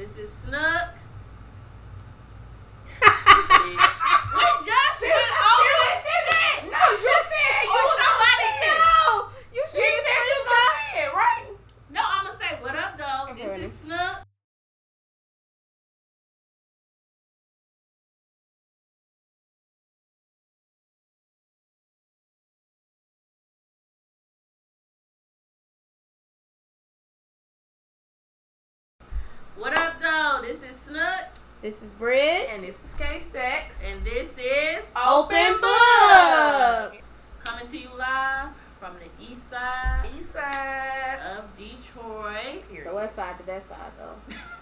This is Snook. we just went over this shit. No, you said you Or was somebody gonna say it. know. You said you was gonna say it, right? No, I'm gonna say what up, though. Okay, This ready. is Snook. What up, though? This is Snook, This is Brid. And this is K Stacks. and this is Open book. coming to you live from the east side East side. of Detroit. The west side, the best side though.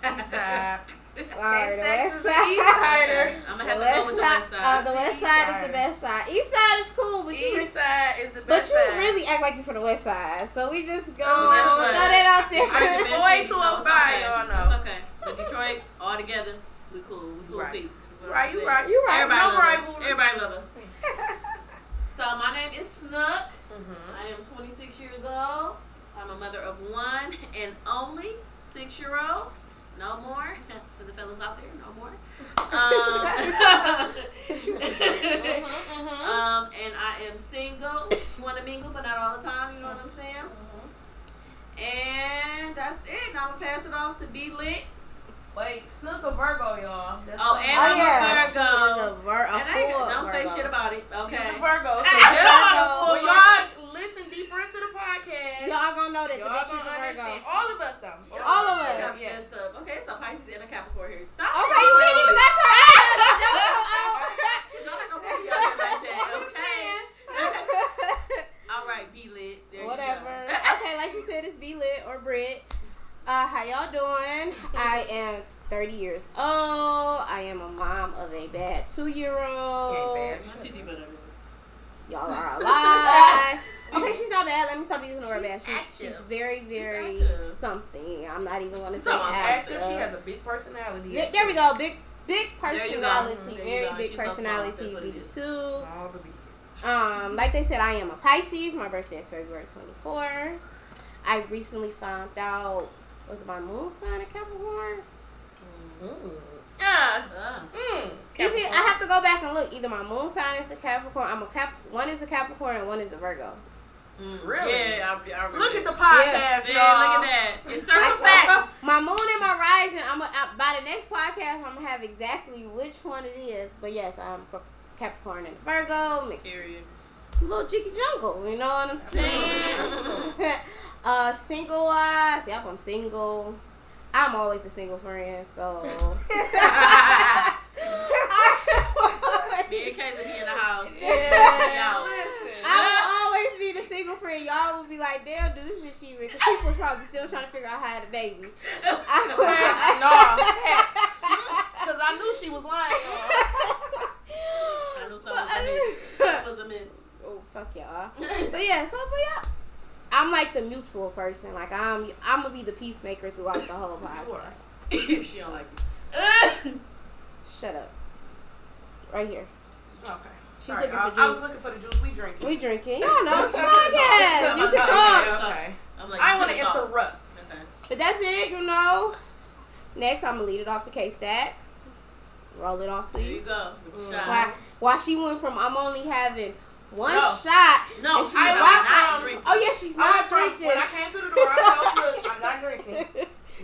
East side. Sorry, the K-Stacks west is the side. east sider. I'm gonna The have to go west with the side, west uh, side. the west East side is the best side. East side is cool, but you, East side is the best. Side. But best you side. really act like you're from the west side. So we just go that's throw right. that out I did the there. best Way city, too so up okay. y'all know. It's okay. But Detroit, all together, we cool. We cool Right. people. What Right, you right. You right. Everybody No love us. Everybody love us. So my name is Snook. Mhm. I am 26 years old. I'm a mother of one and only six year old. No more. For the fellas out there, no more. Um, um, and I am single. Want to mingle, but not all the time. You know what I'm saying? And that's it. Now I'm gonna pass it off to B Lit. Wait, Snook a Virgo, y'all. That's Oh, something. and Oh I'm a yeah, Virgo. She is a Vir- a And I don't say shit about it. Okay. She's a Virgo. So Just just wanna when pull y'all listen deeper into the podcast, Y'all gonna know that y'all bitch is a gonna Virgo. understand. All of us, though. All of us. Yeah, Yeah. messed up. Okay, so Pisces and a Capricorn here. Stop. Okay, you ain't even got to her. Y'all not gonna put me out like that, okay? All right, B Lit. There you Whatever. go. okay, like you said, it's B Lit or Brit. Uh, how y'all doing? I am 30 years old. I am a mom of a bad two year old. Ain't Not too deep in it. Y'all are alive. okay, she's not bad. Let me stop using the word bad. She's She's, she's very, very active. something. I'm not even gonna say talking active. Active, she has a big personality. There, there we go. Big, big There you go. personality. Very big She's so personality. That's be the two. Small to big. Um, like they said, I am a Pisces. My birthday is February 24th. I recently found out was it my moon sign a Capricorn. Mm. Yeah. Ah. Mm. You see, I have to go back and look. Either my moon sign is a Capricorn. I'm a Cap. One is a Capricorn and one is a Virgo. Mm. Really? Yeah, I, I remember. Look at the podcast, Yeah, y'all. look at that. It circles back. My moon and my rising. I'm a, I, by the next podcast. I'm gonna have exactly which one it is. But yes, I'm Capricorn and Virgo. Mixed Period. little jiggy jungle. You know what I'm saying? Uh, single wise, yep, I'm single. I'm always a single friend, so. Me and Kayla be in the house. Yeah. Y'all. Listen. I will always be the single friend. Y'all will be like, damn, do this bitch even? Because people's probably still trying to figure out how to have a baby. I, no, because I knew she was lying. y'all. I knew something was amiss. Something was amiss. Oh fuck y'all. But yeah, so but yeah, I'm like the mutual person. Like I'm, I'm gonna be the peacemaker throughout the whole podcast. if she don't like you. Shut up. Right here. Okay. She's Sorry, looking I, for I was looking for the juice. We drinking. We drinking. Y'all know it's a podcast. You can talk. Okay. I'm like, I want to interrupt. Okay. But that's it, you know. Next, I'm gonna lead it off to K Stacks. Roll it off to There you you. go. Mm. Why? Why she went from I'm only having one No. shot. No, she's she's I not, went not from- drinking. Oh yeah, she's I not from drinking. when I came through the door. I told look, I'm not drinking.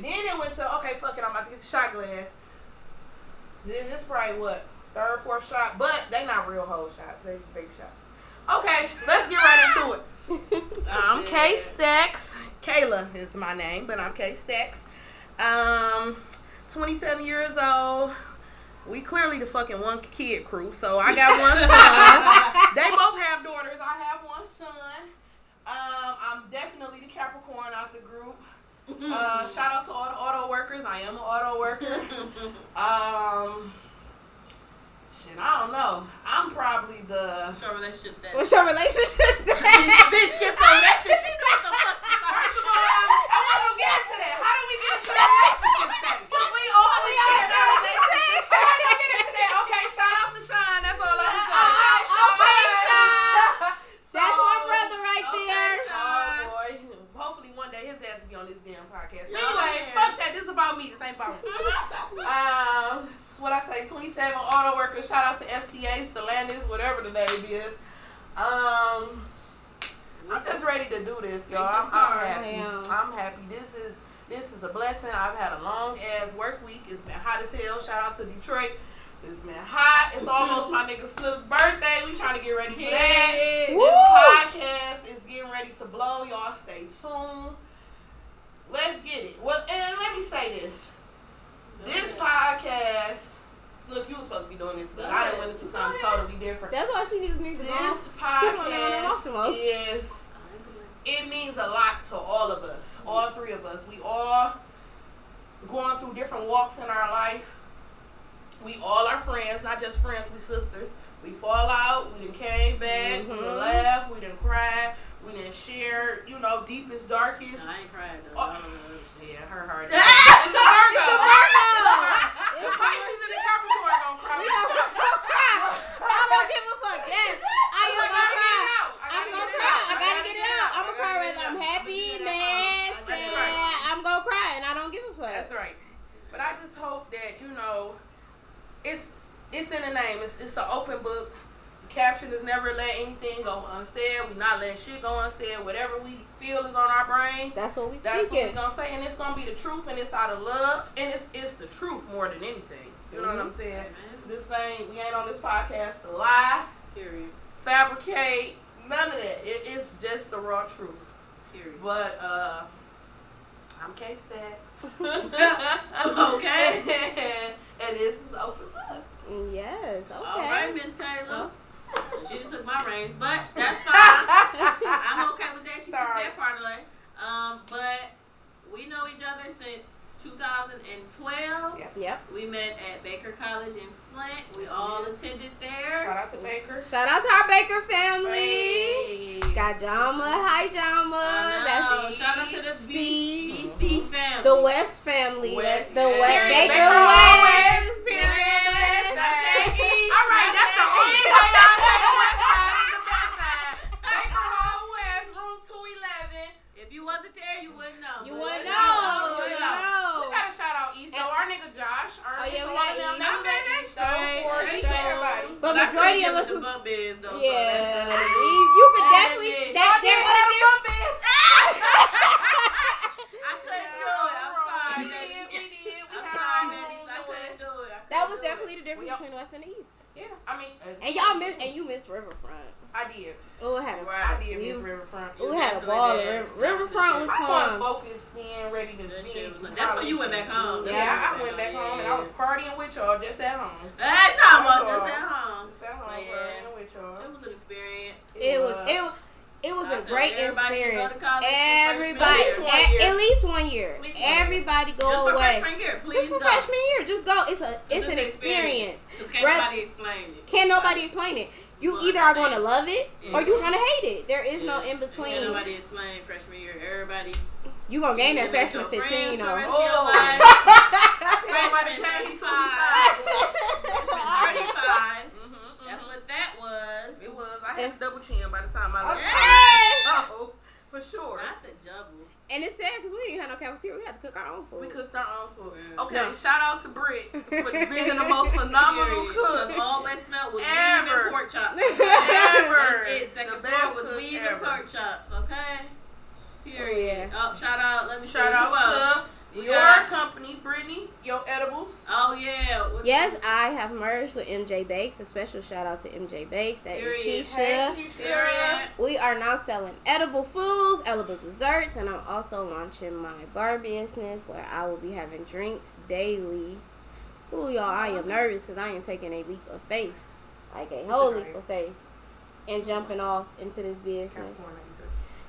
Then it went to okay, fuck it, I'm about to get the shot glass. Then this probably what third, fourth shot, but they not real whole shots. They just baby shots. Okay, let's get right into it. I'm K Stacks. Kayla is my name, but I'm K Stacks. Um, 27 years old. We clearly the fucking one kid crew. So I got one son. they both have daughters. I have one son. Um, I'm definitely the Capricorn out the group. Uh, shout out to all the auto workers. I am an auto worker. Um, shit, I don't know. I'm probably the. Short relationship status. What's your relationship? Bitch, skip over that shit. She the fuck First of all, I want to get into that. How do we get into the relationship status? We always get into that relationship. How do we get into that? Okay, shout out to Sean. That's all I'm saying. Oh, okay, Sean. That's my So- brother right Okay, there. Sean. Oh boy. Hopefully one day his ass will be on this damn podcast. Anyway, fuck okay, this is about me. This ain't about me. um, what I say, 27 auto workers. Shout out to FCA, Stellantis, whatever the name is. Um, I'm just ready to do this, y'all. I'm, I'm happy. I'm happy. This is this is a blessing. I've had a long ass work week. It's been hot as hell. Shout out to Detroit. It's been hot. It's almost my nigga Snook's birthday. We trying to get ready for that. This podcast is getting ready to blow. Y'all stay tuned. Let's get it. Well, and let me say this. This podcast, look, you was supposed to be doing this, but I done went into something totally different. That's why she needs me to go. This wanna know podcast is, it means a lot to all of us, all three of us. We all going through different walks in our life. We all are friends, not just friends, we sisters. We fall out, we done came back, we done Mhm. laughed, we done cried, we didn't share, you know, deepest, darkest. No, I ain't cried though. Oh. I don't know that shit. Yeah, her heart. It's it's the Virgo. It's the Virgo. The Pisces and the Capricorn gonna cry. We gonna cry. I don't give a fuck. Yes, I am gonna cry. I I'm gonna cry. I gotta get it out. I'm gonna cry get whether I'm happy, I'm mad, get it out. That's right. sad. I'm gonna cry, and I don't give a fuck. That's right. But I just hope that you know, it's it's in the name. It's it's an open book. Caption is never let anything go unsaid. We not letting shit go unsaid. Whatever we feel is on our brain. That's what we say. That's what speaking. we gonna say, and it's gonna be the truth, and it's out of love, and it's it's the truth more than anything. You know what I'm saying? Amen. This ain't we ain't on this podcast to lie, Period. fabricate, none of that. It, it's just the raw truth. Period. But uh, I'm K Stacks. Okay. and this is open book. Yes. Okay. All right, Miss Kayla. She just took my reins, but that's fine. I'm okay with that. She Sorry. took that part away. Um, but we know each other since 2012. Yeah. Yep. We met at Baker College in Flint. We all attended there. Shout out to Baker. Shout out to our Baker family. Hey. Got Jama. Hi, Jama. I know. That's Shout out to the B- BC family. The West family. West. The West. Baker, Baker West. West. Period. Period. West. Majority of us the was- bump is though. Yeah. So that's, that's, You could That definitely. That, that did would have have a been. bump is. I couldn't do it. I'm sorry. We Nettie. did, we did. We I'm had sorry, our Nettie. I own couldn't do it. I That was definitely the difference between West and the East. Yeah, I mean, uh, And y'all missed. And you missed Riverfront. I did. Oh, it had a. Right. I did miss You- Riverfront. We You had a definitely ball. did. River, That was the Riverfront was I wasn't fun. focused then, ready to That be. shit was- in that's when you went back home. Yeah, Yeah, I That's when you went back home, home and. I was partying with y'all just at home. Hey, Tom was just at home. Just at home yeah. partying with y'all. It was an experience. It was. It was. It was I a tell great everybody to go experience. to college for Everybody, freshman year. at, at least one year. At least one year. Everybody go Just for away. freshman year, please Just for go. freshman year, just go. It's a it's Just an experience. Because can't Rather- nobody explain it. Can't nobody explain it. You Well, either are going to love it or Mhm. you're going to hate it. There is no in between. Can't nobody explain freshman year. Everybody. You gonna gain that freshman 15 for though. Oh. of your life. Nobody Freshman paid 25. 25. Freshman 35. That's what that was. It was. I had a double chin by the time I left. Okay. Oh, for sure. Not the jubble. And it's sad because we didn't have no cafeteria. We had to cook our own food. We cooked our own food. Yeah. Okay, No. shout out to Britt for being the most phenomenal Because cook. all that smelled was weed Ever. and pork chops. Ever. That's it. Second The floor best was cook weed ever. and pork chops. Okay. Oh, Period. yeah. Oh, shout out. Let me Shout see. Out to We your got- company, Brittany, your edibles. Oh yeah. What- Yes, I have merged with MJ Bakes. A special shout out to MJ Bakes. That is Period. Keisha. Hey, Keisha. Period. We are now selling edible foods, edible desserts, and I'm also launching my bar business where I will be having drinks daily. Ooh, y'all, I am nervous because I am taking a leap of faith, like a whole leap of faith, and jumping off into this business.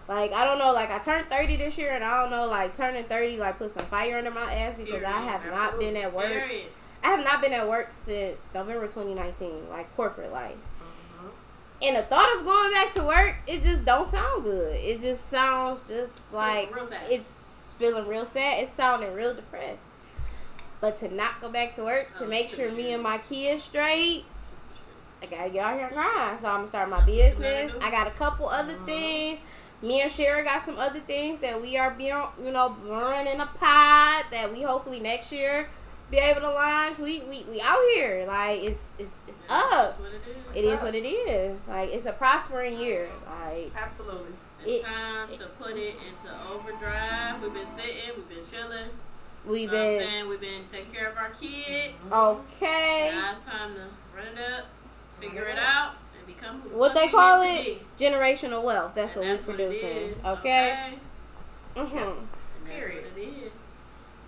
Like I don't know, like I turned 30 this year, and I don't know, like turning 30, like put some fire under my ass because I Period. have not been at work. Period. I have not been at work since November 2019, like corporate life. Mhm. And the thought of going back to work, it just don't sound good. It just sounds just like it's feeling real sad. It's sounding real depressed. But to not go back to work, to make sure me and my kids straight, I gotta get out here and grind. So I'm gonna start my That's what you business. I got a couple other Mhm. things. Me and Shara got some other things that we are being, you know, running a pod that we hopefully next year be able to launch. We we, we out here like it's it's it's up. it is. It is what it is. Like it's a prospering year. Like Absolutely. It's it- time to put it into overdrive. We've been sitting, we've been chilling. we've know been saying? We've been taking care of our kids. okay. Now it's time to run it up, figure it out, become who the What they call it? Generational wealth. That's And what we're that's what it producing. is, Okay. Mhm. And that's Period. what it is.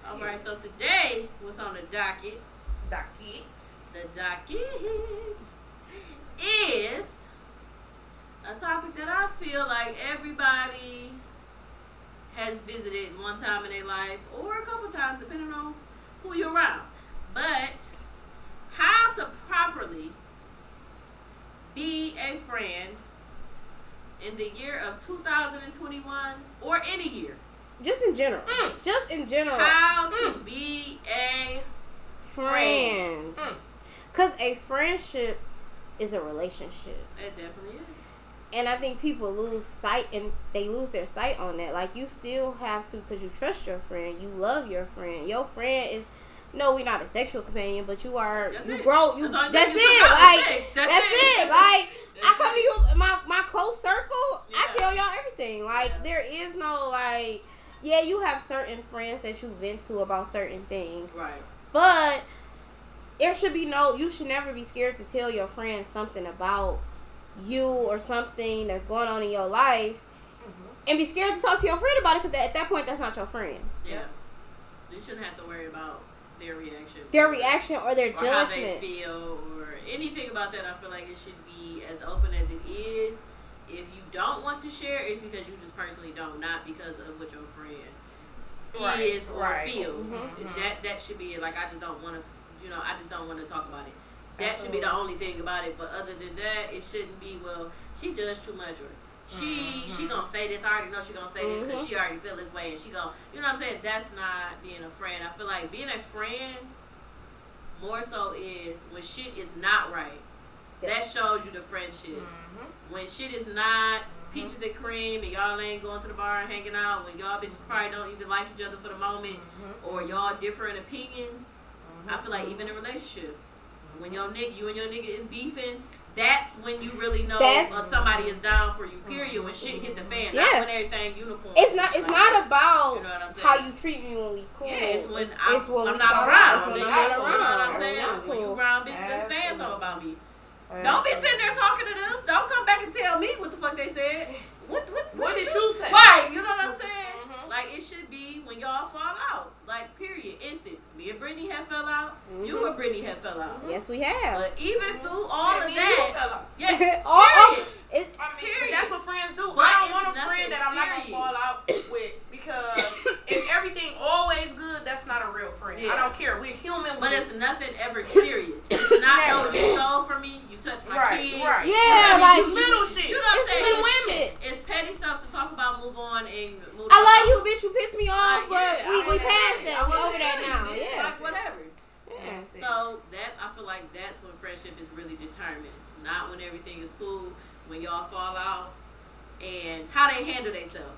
All right. So today, what's on the docket? Dockets. The docket is a topic that I feel like everybody has visited one time in their life or a couple times, depending on who you're around. But how to properly be a friend in the year of 2021 or any year. Just in general. Mm. Just in general. How to Mm. be a friend. Mm. Cause a friendship is a relationship. it definitely is. And I think people lose sight and they lose their sight on that. Like you still have to, cause you trust your friend, you love your friend. Your friend is, no, we're not a sexual companion, but you are. That's you it. grow. You. That's That's, it. Like that's it. That's that's it. it. Like I That's come to you, my my close circle. I tell y'all everything. Like Yeah. there is no like, yeah, you have certain friends that you vent to about certain things, Right. but there should be no. You should never be scared to tell your friends something about you or something that's going on in your life mm-hmm. and be scared to talk to your friend about it because at that point that's not your friend. Yeah. You shouldn't have to worry about their reaction. Their reaction or their or how they feel or anything about that. I feel like it should be as open as it is. If you don't want to share, it's because you just personally don't, not because of what your friend Right, is or right. feels. Mhm. That that should be it. Like I just don't want to, you know, I just don't want to talk about it. That should be the only thing about it. But other than that, it shouldn't be. Well, she judged too much, or she she Mhm. gonna say this. I already know she gonna say this because she already feel this way, and she gonna, you know what I'm saying? That's not being a friend. I feel like being a friend more so is when shit is not right. Yeah. That shows you the friendship. Mm-hmm. When shit is not peaches and cream and y'all ain't going to the bar and hanging out, when y'all bitches probably don't even like each other for the moment, or y'all different opinions, I feel like even in a relationship, when your nigga, you and your nigga is beefing, that's when you really know That's- uh, somebody is down for you. Period. When shit hit the fan, Yeah. not when everything uniform. It's not. It's not about You know what I'm saying? how you treat me when we cool. Yeah, it's when I'm, It's when I'm not around. when. I'm not You know what around. I'm saying? not When you cool. around bitches that's saying something about me. Don't be sitting there talking to them. Don't come back and tell me what the fuck they said. What what, What did you say? Right, you know what I'm saying? Like it should be when y'all fall out. Like period. Instance. Me and Brittany have fell out. You Mhm. and Brittany have fell out. Yes, we have. But even through all Shit, of me and you that, fell out. yeah, All- all- period. it- I mean, Period. that's what friends do. But I don't want a friend that I'm not gonna fall out with because if everything always good, that's not a real friend. Yeah. I don't care. We're human. But it's nothing ever serious. It's not no, oh, you stole from me, you touched my right, kids. right. Yeah, I mean, like- little shit. You know what I'm saying? little women. shit. It's petty stuff to talk about, move on, and move I on. love you, bitch. You pissed me off, Like, but yeah, we, I we passed that. that. We want over that now. bitch. Yeah. Like whatever. yeah. So that I feel like that's when friendship is really determined. Not when everything is cool, when y'all fall out, and how they handle themselves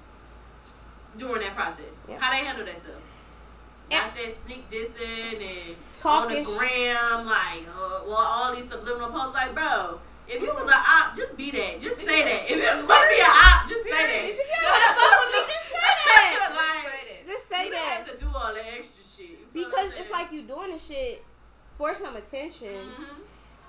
during that process. Yeah. How they handle themselves. Not that sneak dissing and Talking on the gram, like, uh, well, all these subliminal posts, like, bro, if you was an op, just be that. Just say that. If you was going to be an op, just say that. If you don't fuck with me, just say that. like, Just say you that. don't have to do all the extra shit. You feel what Because it's like you doing the shit for some attention. Mhm.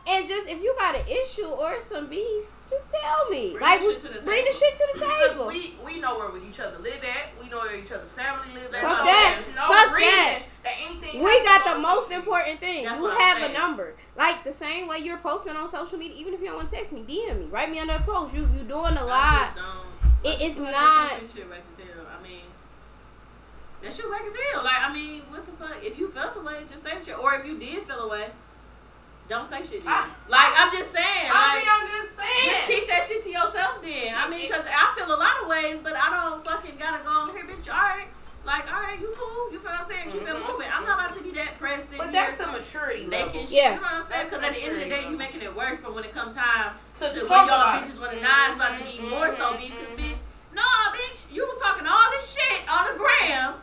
And just if you got an issue or some beef, just tell me. Bring like the shit to the bring the shit to the Because table. we we know where each other live at. We know where each other's family live at. Fuck so that. no Fuck that. that anything. we got the most social important thing. That's you what I'm have a number. Like the same way you're posting on social media, even if you don't want to text me, DM me. Write me under a post. You you doing a I lot. just don't. It is Like, not- That shit whack as hell. I mean, that shit whack as hell. Like, I mean, what the fuck? If you felt the way, just say the shit. Or if you did feel away, don't say shit. Then. I- like, I'm just saying. I Like, mean, I'm just just saying. keep that shit to yourself. Then. I mean, because I feel a lot of ways, but I don't fucking gotta go on here, bitch. All right. Like, all right, you cool. You feel what I'm saying? Keep it Mhm. moving. I'm not about to be that pressed. But that's some maturity level. making shit. Yeah. You know what I'm saying? Because at the end of the day, maturity. you making it worse for when it comes time so to talk when y'all about bitches it. want to nah, it's about to be Mhm, more so beef because mhm. bitch, no, bitch, you was talking all this shit on the gram.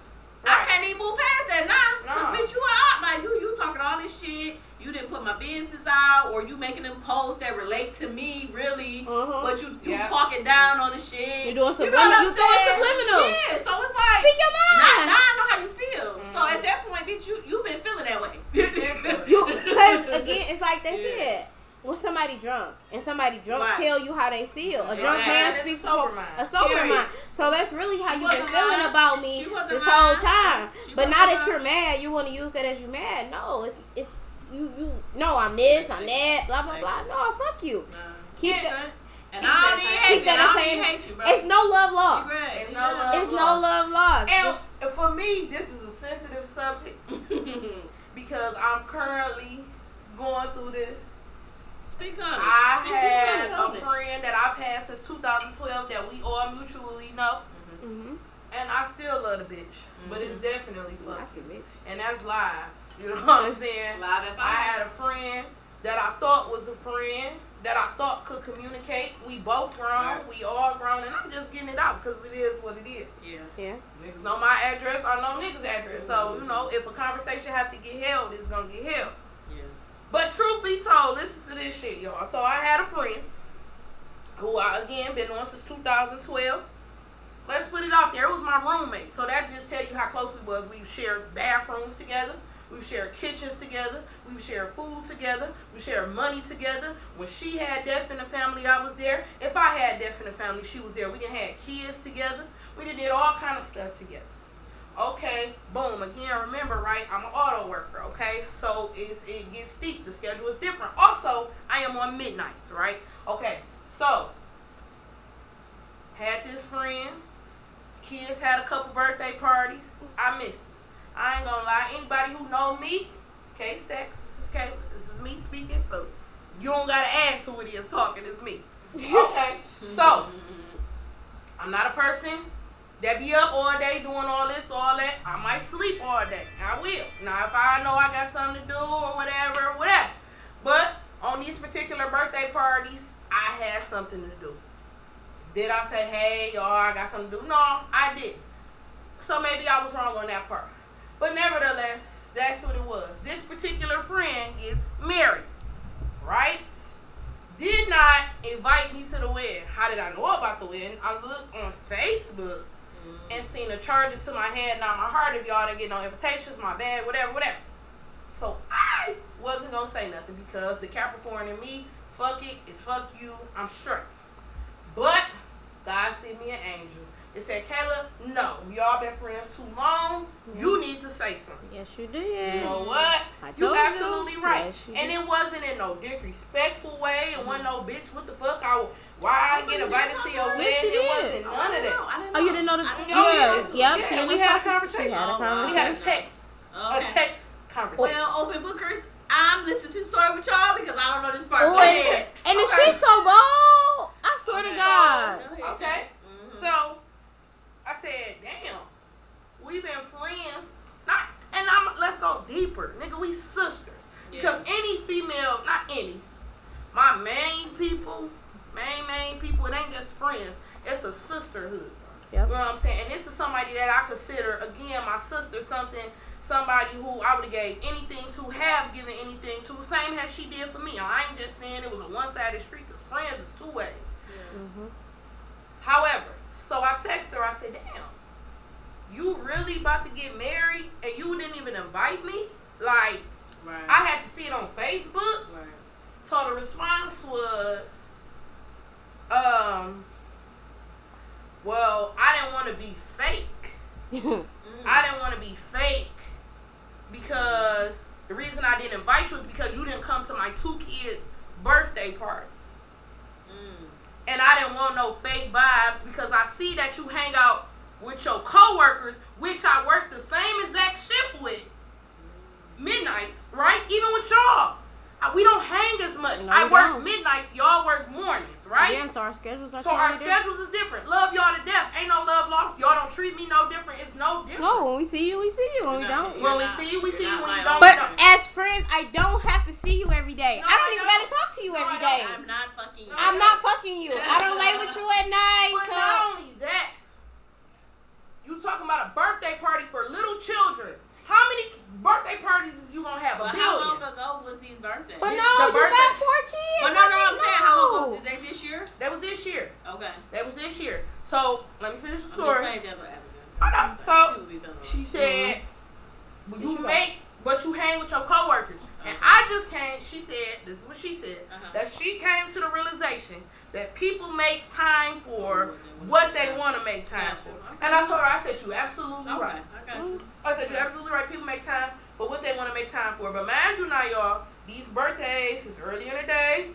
I can't even move past that now. Cause No. bitch, you are like you you talking all this shit. You didn't put my business out, or you making them posts that relate to me, really. Mhm. But you you Yeah. talking down on the shit. You doing know sublim- what I'm you doing subliminal. Yeah, so it's like Speak your now, mind. now I know how you feel. So Mhm. at that point, bitch, you you been feeling that way. You because again, it's like they Yeah. said. When somebody drunk and somebody drunk Right. tell you how they feel, a drunk Exactly. man It's a speaks sober for mind. a sober Period. mind. So that's really how you've been wasn't feeling lying. about me wasn't this lying. whole time. She But wasn't now that you're mad, you want to use that as you mad. No, it's it's you you. No, I'm this, I'm that, blah blah blah. No, fuck you. Nah. Keep Yeah, that- And keep I that don't even hate keep that. that I don't same- hate you, bro. It's no love You lost. It's no love It's no lost. love lost. And for me, this is a sensitive subject because I'm currently going through this. Speak on it. I Speak had a it. friend that I've had since 2012 that we all mutually know, Mm-hmm. and I still love the bitch, but it's Mhm. definitely fucked. Bitch. And that's live. You know what I'm saying? Live at I five. had a friend that I thought was a friend that I thought could communicate. We both grown. Right. We all grown, and I'm just getting it out because it is what it is. Yeah. Yeah. Niggas know my address. I know niggas' address. So you know, if a conversation have to get held, it's gonna get held. But truth be told, listen to this shit, y'all. So I had a friend who I again been on since 2012. Let's put it out there. It was my roommate. So that just tell you how close we was. We shared bathrooms together. We've shared kitchens together. We've shared food together. We shared money together. When she had death in the family, I was there. If I had death in the family, she was there. We didn't had kids together. We did all kind of stuff together. Okay, boom. Again, remember, right? I'm an auto worker. Okay, so it's, it gets steep. The schedule is different. Also, I am on midnights, right? Okay, so had this friend. Kids had a couple birthday parties. I missed it. I ain't gonna lie. Anybody who know me, K Stacks, this is K. This is me speaking. So you don't gotta ask who it is talking. It's me. Okay, so I'm not a person that be up all day doing all this, all that. I might sleep all day. I will. Now, if I know I got something to do or whatever, whatever. But on these particular birthday parties, I had something to do. Did I say, hey, y'all, I got something to do? No, I didn't. So maybe I was wrong on that part. But nevertheless, that's what it was. This particular friend gets married, right? Did not invite me to the wedding. How did I know about the wedding? I looked on Facebook and seen a charger to my head. not my heart, if y'all didn't get no invitations, my bad, whatever, whatever. So I wasn't gonna say nothing because the Capricorn in me, fuck it, it's fuck you, I'm straight. But God sent me an angel. It said, Kayla, no, y'all been friends too long. You need to say something. Yes, you did. You know what? You told absolutely you. right. Yes, you and did. it wasn't in no disrespectful way. It wasn't no bitch. What the fuck? I why I So get invited to your to her? wedding? Yes, It wasn't Oh, none I of didn't that. know. I didn't Oh, you didn't know the. I didn't yeah, know. yep. Yeah, see, we we had a conversation. We had a Oh. We had a conversation. text, Okay. a text conversation. Well, open bookers, I'm listening to the story with y'all because I don't know this part. Oh, Go and, ahead. and the Okay. shit's so bold. I swear to God. Go ahead. Okay. Mhm. So I said, damn, we been friends. Not, and I'm let's go deeper, nigga. We sisters. Because any female, not any, my main people, main main people, it ain't just friends. It's a sisterhood. Yep. You know what I'm saying? And this is somebody that I consider, again, my sister, something, somebody who I would have gave anything to, have given anything to, same as she did for me. I ain't just saying it was a one-sided street, because friends is two ways. Mhm. However, so I text her, I said, damn, you really about to get married and you didn't even invite me? Like, Right. I had to see it on Facebook. right. So the response was, um, well, I didn't want to be fake. I didn't want to be fake because the reason I didn't invite you is because you didn't come to my two kids' birthday party. And I didn't want no fake vibes because I see that you hang out with your coworkers, which I work the same exact shift with, midnights, right? Even with y'all. We don't hang as much. No, I work don't. midnights, y'all work mornings, right? Yeah, so our schedules are So our different. schedules is different. Love y'all to death. Ain't no love lost. Y'all don't treat me no different. It's no different. No, when we see you, we see you. When we You're not- don't. you're When we not- see you, we see you. not When you don't, own we But don't. as friends, I don't have to see you every day. No, I don't I even gotta talk to you No, every I day. I'm not fucking you. No, I'm not fucking you. I don't lay with you at night. But so- not only that, You talking about a birthday party for little children? How many birthday parties is you gonna have? A But how long ago was these birthdays? But The no, you birthday- got four kids. But no, no, I I'm didn't saying how long ago? Did they this year? That was this year. Okay. That was this year. So let me finish the I'm just story. playing devil's. I know. So, People be feeling She wrong. said, when You you make, but you hang with your coworkers. And Uh-huh. I just came, she said, this is what she said, Uh-huh. that she came to the realization that people make time for what they want to make time for. And I told her, I said, you absolutely Okay, right. I got you. I said, you're absolutely right. People make time for what they want to make time for. But mind you now, y'all, these birthdays is early in the day.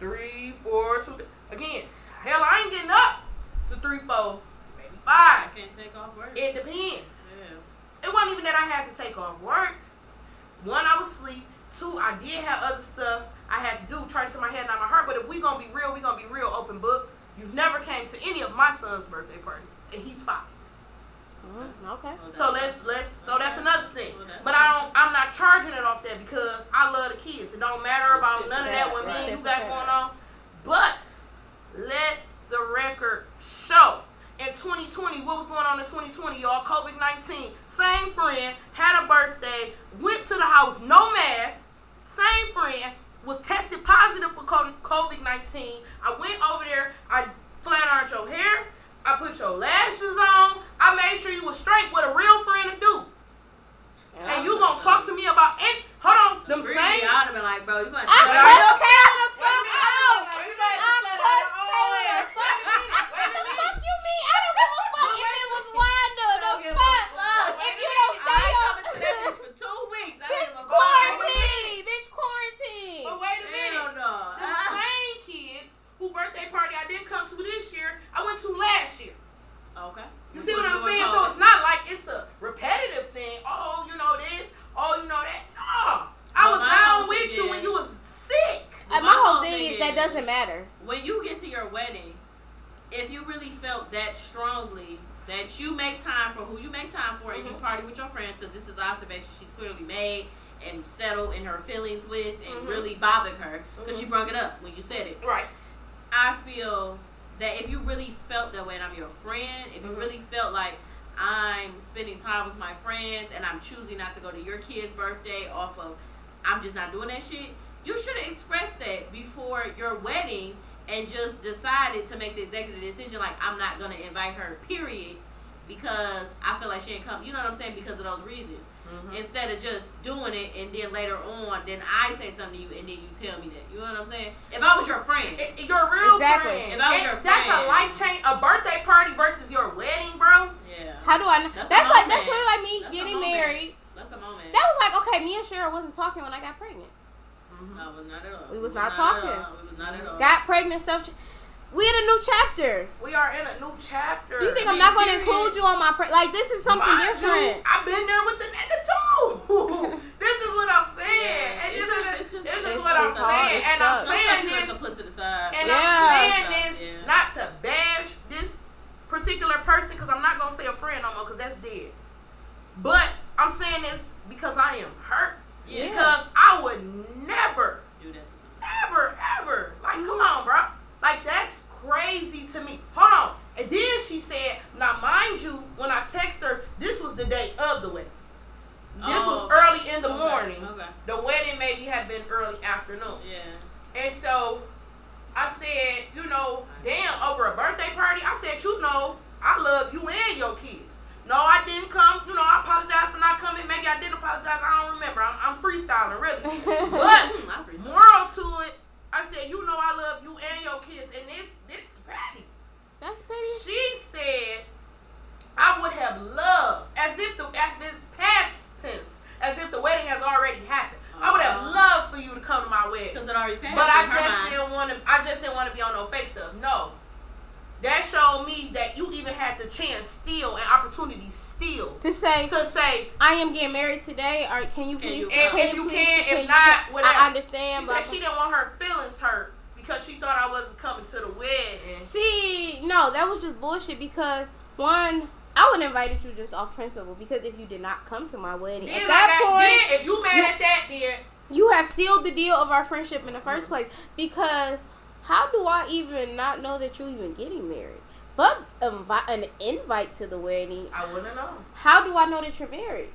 Three, four, two. Again, hell, I ain't getting up to three, four, maybe I can't take off work. It depends. yeah. It wasn't even that I had to take off work. One, I was asleep. Two, I did have other stuff I had to do, try to set my head, not my heart. But if we gonna be real, we gonna be real open book. You've never came to any of my son's birthday party, and he's five. Mm, okay. Well, So that's- let's let's so that's another thing. Well, But I don't I'm not charging it off that because I love the kids. It don't matter about none of tip that with what me and you got going on. But let the record show. In 2020, what was going on in 2020, y'all? COVID 19. Same friend had a birthday, went to the house, no mask. Same friend was tested positive for COVID 19. I went over there, I flat ironed your hair, I put your lashes on, I made sure you were straight with a real friend to do. And you gonna talk to me about it? hold on, them Really, same I'd have been like, bro, you gonna I But I cussed just- Taylor the fuck out. wait a I minute, cussed Taylor. Coming to that bitch for two weeks. I Bitch, quarantine. Bitch, quarantine. But wait a minute. Hell no. The. same kids who birthday party I didn't come to this year, I went to last year. Okay. You see what I'm saying? So it's not like it's a repetitive thing. Oh, you know this. Oh, you know that. No. I But was my down whole with thing you when is- you was sick. And My my whole whole thing thing is that is- doesn't matter. when you get to your wedding, if you really felt that strongly that you make time for who you make time for, and you Mhm. party with your friends, because this is an observation she's clearly made and settled in her feelings with, and Mhm. really bothered her because she Mhm. brought it up when you said it. Right. I feel that if you really felt that way, and I'm your friend, if you Mhm. really felt like I'm spending time with my friends and I'm choosing not to go to your kid's birthday off of I'm just not doing that shit, you should have expressed that before your wedding and just decided to make the executive decision like I'm not gonna invite her, period, because I feel like she ain't come. You know what I'm saying? Because of those reasons. Mhm. Instead of just doing it and then later on, then I say something to you and then you tell me that. You know what I'm saying? If I was your friend, I- I- real Exactly. friend. If I was And your that's a life change. A birthday party versus your wedding, bro. yeah, How do I know? That's That's, like that's really like me That's getting married. that's a moment. That was like okay, me and Cheryl wasn't talking when I got pregnant. no, it was not at all. We was It not at talking. all. We was not at all. Got pregnant stuff. We in a new chapter. We are in a new chapter. You think I I'm not going to include you on my pre- like this is something Mind different? You, I've been there with the nigga too. this is what I'm saying, Yeah, and this just- is just- this is what I'm saying, and I'm saying stuff you have this, to put to the side. and Yeah. I'm saying Yeah. this not to bash this particular person because I'm not gonna say a friend no more because that's dead. But I'm saying this because I am hurt Yeah. because I would never do that to somebody. ever, ever. Like, come mm-hmm. on, bro. Like, that's crazy to me. Hold on. And then she said, now, mind you, when I text her, this was the day of the wedding. This Oh, was early in the okay, morning. Okay. The wedding maybe had been early afternoon. Yeah. And so I said, you know, damn, over a birthday party, I said, you know, I love you and your kids. No, I didn't come. You know, I apologize for not coming. Maybe I didn't apologize. I don't remember. I'm, I'm freestyling, really. But moral to it, I said, you know I love you and your kids. And this this is Patty. That's pretty. She said I would have loved, as if the as if past tense, as if the wedding has already happened. I would have Uh-huh. loved for you to come to my wedding. Because it already passed. But I just mind. didn't want to. I just didn't want to be on no fake stuff. No, that showed me that you even had the chance, still, and opportunity, still, To say to say I am getting married today, or can you Can please? you if, if you please- can, if not, whatever. I understand. She blah, said she didn't want her feelings hurt because she thought I wasn't coming to the wedding. See, no, that was just bullshit because one, I would have invited you just off principle because if you did not come to my wedding, Then at that point, if you mad you- at that, then you have sealed the deal of our friendship in the first place. Because how do I even not know that you're even getting married? Fuck invi- an invite to the wedding. I wouldn't know. How do I know that you're married?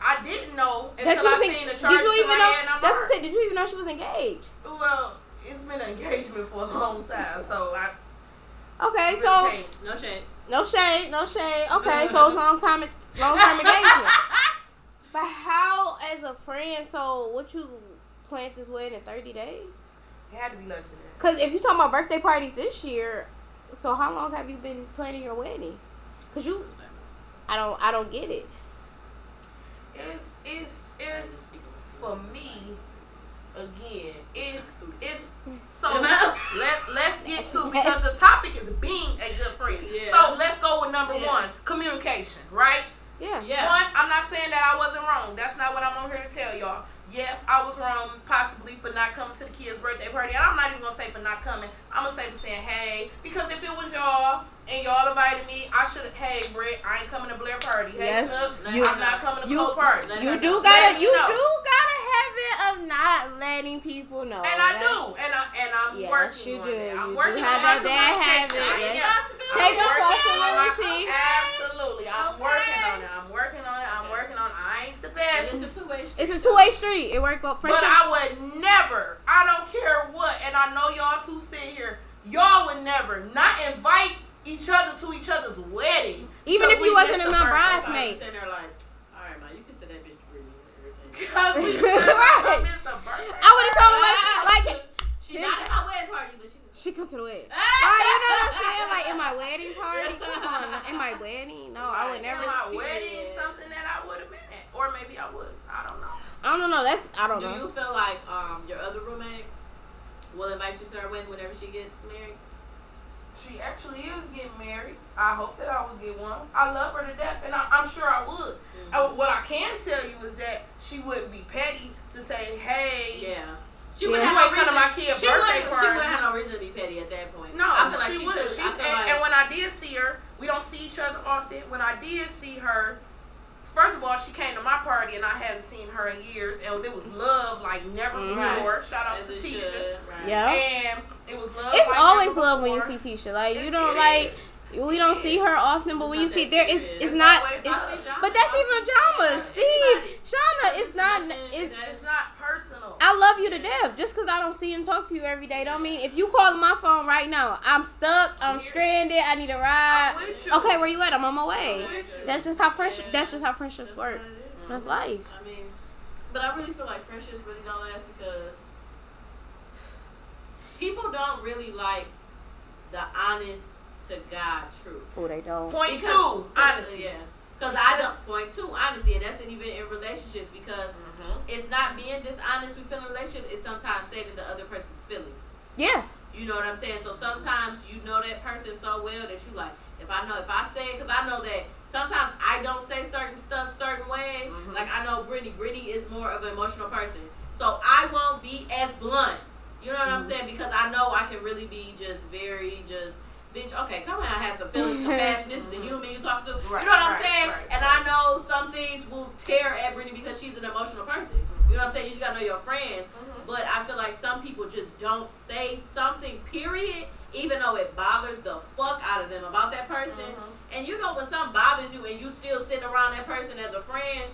I didn't know until I seen the did you even know? head and I'm That's what I said. Did you even know she was engaged? Well, it's been an engagement for a long time, so I Okay, really so can't- No shade. no shade, no shade. Okay, so it's long time, long time engagement. But how, as a friend, so what you planned this wedding in thirty days? it had to be less than that. Because if you talking about birthday parties this year, so how long have you been planning your wedding? Cause you, I don't, I don't get it. It's it's it's for me again. It's it's so let let's get to because the topic is being a good friend. Yeah. So let's go with number Yeah. one, communication. Right. Yeah. Yeah. One, I'm not saying that I wasn't wrong. That's not what I'm on here to tell y'all. Yes, I was wrong possibly for not coming to the kids' birthday party. And I'm not even gonna say for not coming. I'm gonna say for saying hey. Because if it was y'all and y'all invited me, I should have hey Britt, I ain't coming to Blair party. Hey Yeah. Snook, You- I'm not coming to you- Cole party. You do know. gotta, Let you know. do got a not letting people know. And I That- do, and I and I'm Yes, working you on do. that. I'm You working do on have that bad habit, I yeah. Take I'm working responsibility. Absolutely, I'm Okay. working on it. I'm working on it. I'm working on it. I ain't the And best. It's a two-way street. It's a two way street. It worked well. But I would never, I don't care what, and I know y'all two sit here, y'all would never not invite each other to each other's wedding. Even if you wasn't missed in my birthday. bridesmaid. Sitting there like, all right, man, you can say that bitch to Brittany. Irritating. Because we Right. missed the birthday. I would have told her like She not at my wedding party, but she. she come to the wedding. Like, you know what I'm saying? Like in my wedding party. Come on, in my wedding. No, I would never. In never. my Yeah. wedding, something that I would have been at. Or maybe I would. I don't know. I don't know. That's I don't Do know. you feel like um your other roommate will invite you to her wedding whenever she gets married? She actually is getting married. I hope that I would get one. I love her to death, and I, I'm sure I would. Mm-hmm. Uh, what I can tell you is that she wouldn't be petty to say, "Hey, Yeah. She Yeah. wouldn't have ain't no come to reason- my kid's she birthday wouldn't- She wouldn't have no reason to be petty at that point. No, I feel like she, she, wouldn't. took. She, and, like and when I did see her, we don't see each other often. When I did see her, first of all, she came to my party and I hadn't seen her in years, and it was love like never Mhm. before. Shout out as to Tisha. should, right. Yeah. And it was love. It's like always never love when you see Tisha. Like you don't it like. is. We don't see her often, but when you see there, it's it's not. It's, love. I see John- but that's even drama. Steve, Shauna. It's not. It's It's not personal. I love you to death. Just because I don't see and talk to you every day, don't mean if you call my phone right now, I'm stuck, I'm stranded, I need a ride. Okay, where you at? I'm on my way. I'm with you. That's just how friendship. That's just how friendships work. what it is. That's life. I mean, but I really feel like friendships really don't last because people don't really like the honest to God truth. Oh, they don't. Point Because- two, honesty. Yeah. Because I don't point two honesty, and that's even in relationships because Mhm. it's not being dishonest with feel in a relationship. It's sometimes saving the other person's feelings. Yeah. You know what I'm saying? So sometimes you know that person so well that you like, if I know, if I say, because I know that sometimes I don't say certain stuff certain ways. Mhm. Like I know Brittany. Brittany is more of an emotional person. So I won't be as blunt. You know what I'm Mhm. saying? Because I know I can really be just very just. Bitch, okay, come on, I have some feelings, compassion. This is the human you talk to. Right, you know what I'm right, saying? right, and. I know some things will tear at Brittany because she's an emotional person. You know what I'm saying? You just gotta know your friends. Mhm. But I feel like some people just don't say something, period, even though it bothers the fuck out of them about that person. Mhm. And you know when something bothers you and you still sitting around that person as a friend,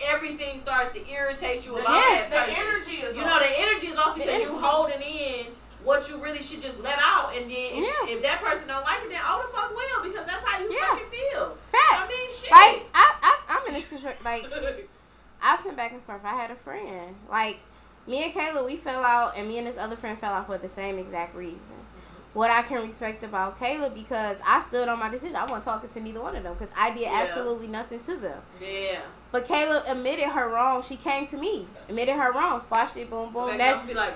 everything starts to irritate you about Yeah, that the energy is You off. know the energy is off because you're holding in what you really should just let out, and then if, Yeah. if that person don't like it, then oh the fuck will because that's how you Yeah. fucking feel. Fact. I mean shit. Like I, I, I'm in a situation like I've been back and forth. I had a friend like me and Kayla. We fell out, and me and this other friend fell out for the same exact reason. Mm-hmm. What I can respect about Kayla because I stood on my decision. I wasn't talking to neither one of them because I did Yeah. absolutely nothing to them. yeah. But Kayla admitted her wrong. She came to me, admitted her wrong, squashed it, boom, boom. That's be like,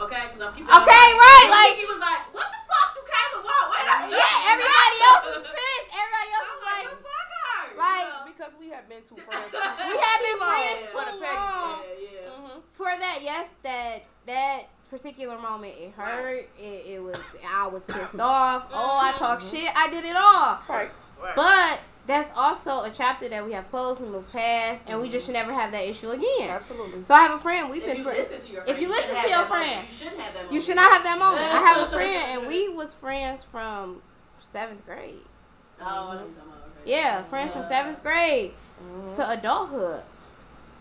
okay, because I'm keeping. Okay, right, like- he was like, what the fuck do Kayla want? Wait a minute. yeah. Everybody else was pissed. Everybody else I'm like, like, the fuck her. you like, know? because we have been too friends. we have been Yeah. friends For the too long. Yeah, yeah. Mhm. For that, yes, that that particular moment, it hurt. It, it was. I was pissed off. Oh, I talk shit. I did it all. Right. Right. But that's also a chapter that we have closed. We moved past, and we just should never have that issue again. Absolutely. So I have a friend. We've if been you friends. listen to your If friend, you listen to your that moment. friend, you shouldn't have that moment. You should not have that moment. I have a friend, and we was friends from seventh grade. Oh, I know what you're talking about. Okay. Yeah, friends from seventh grade Mhm. to adulthood.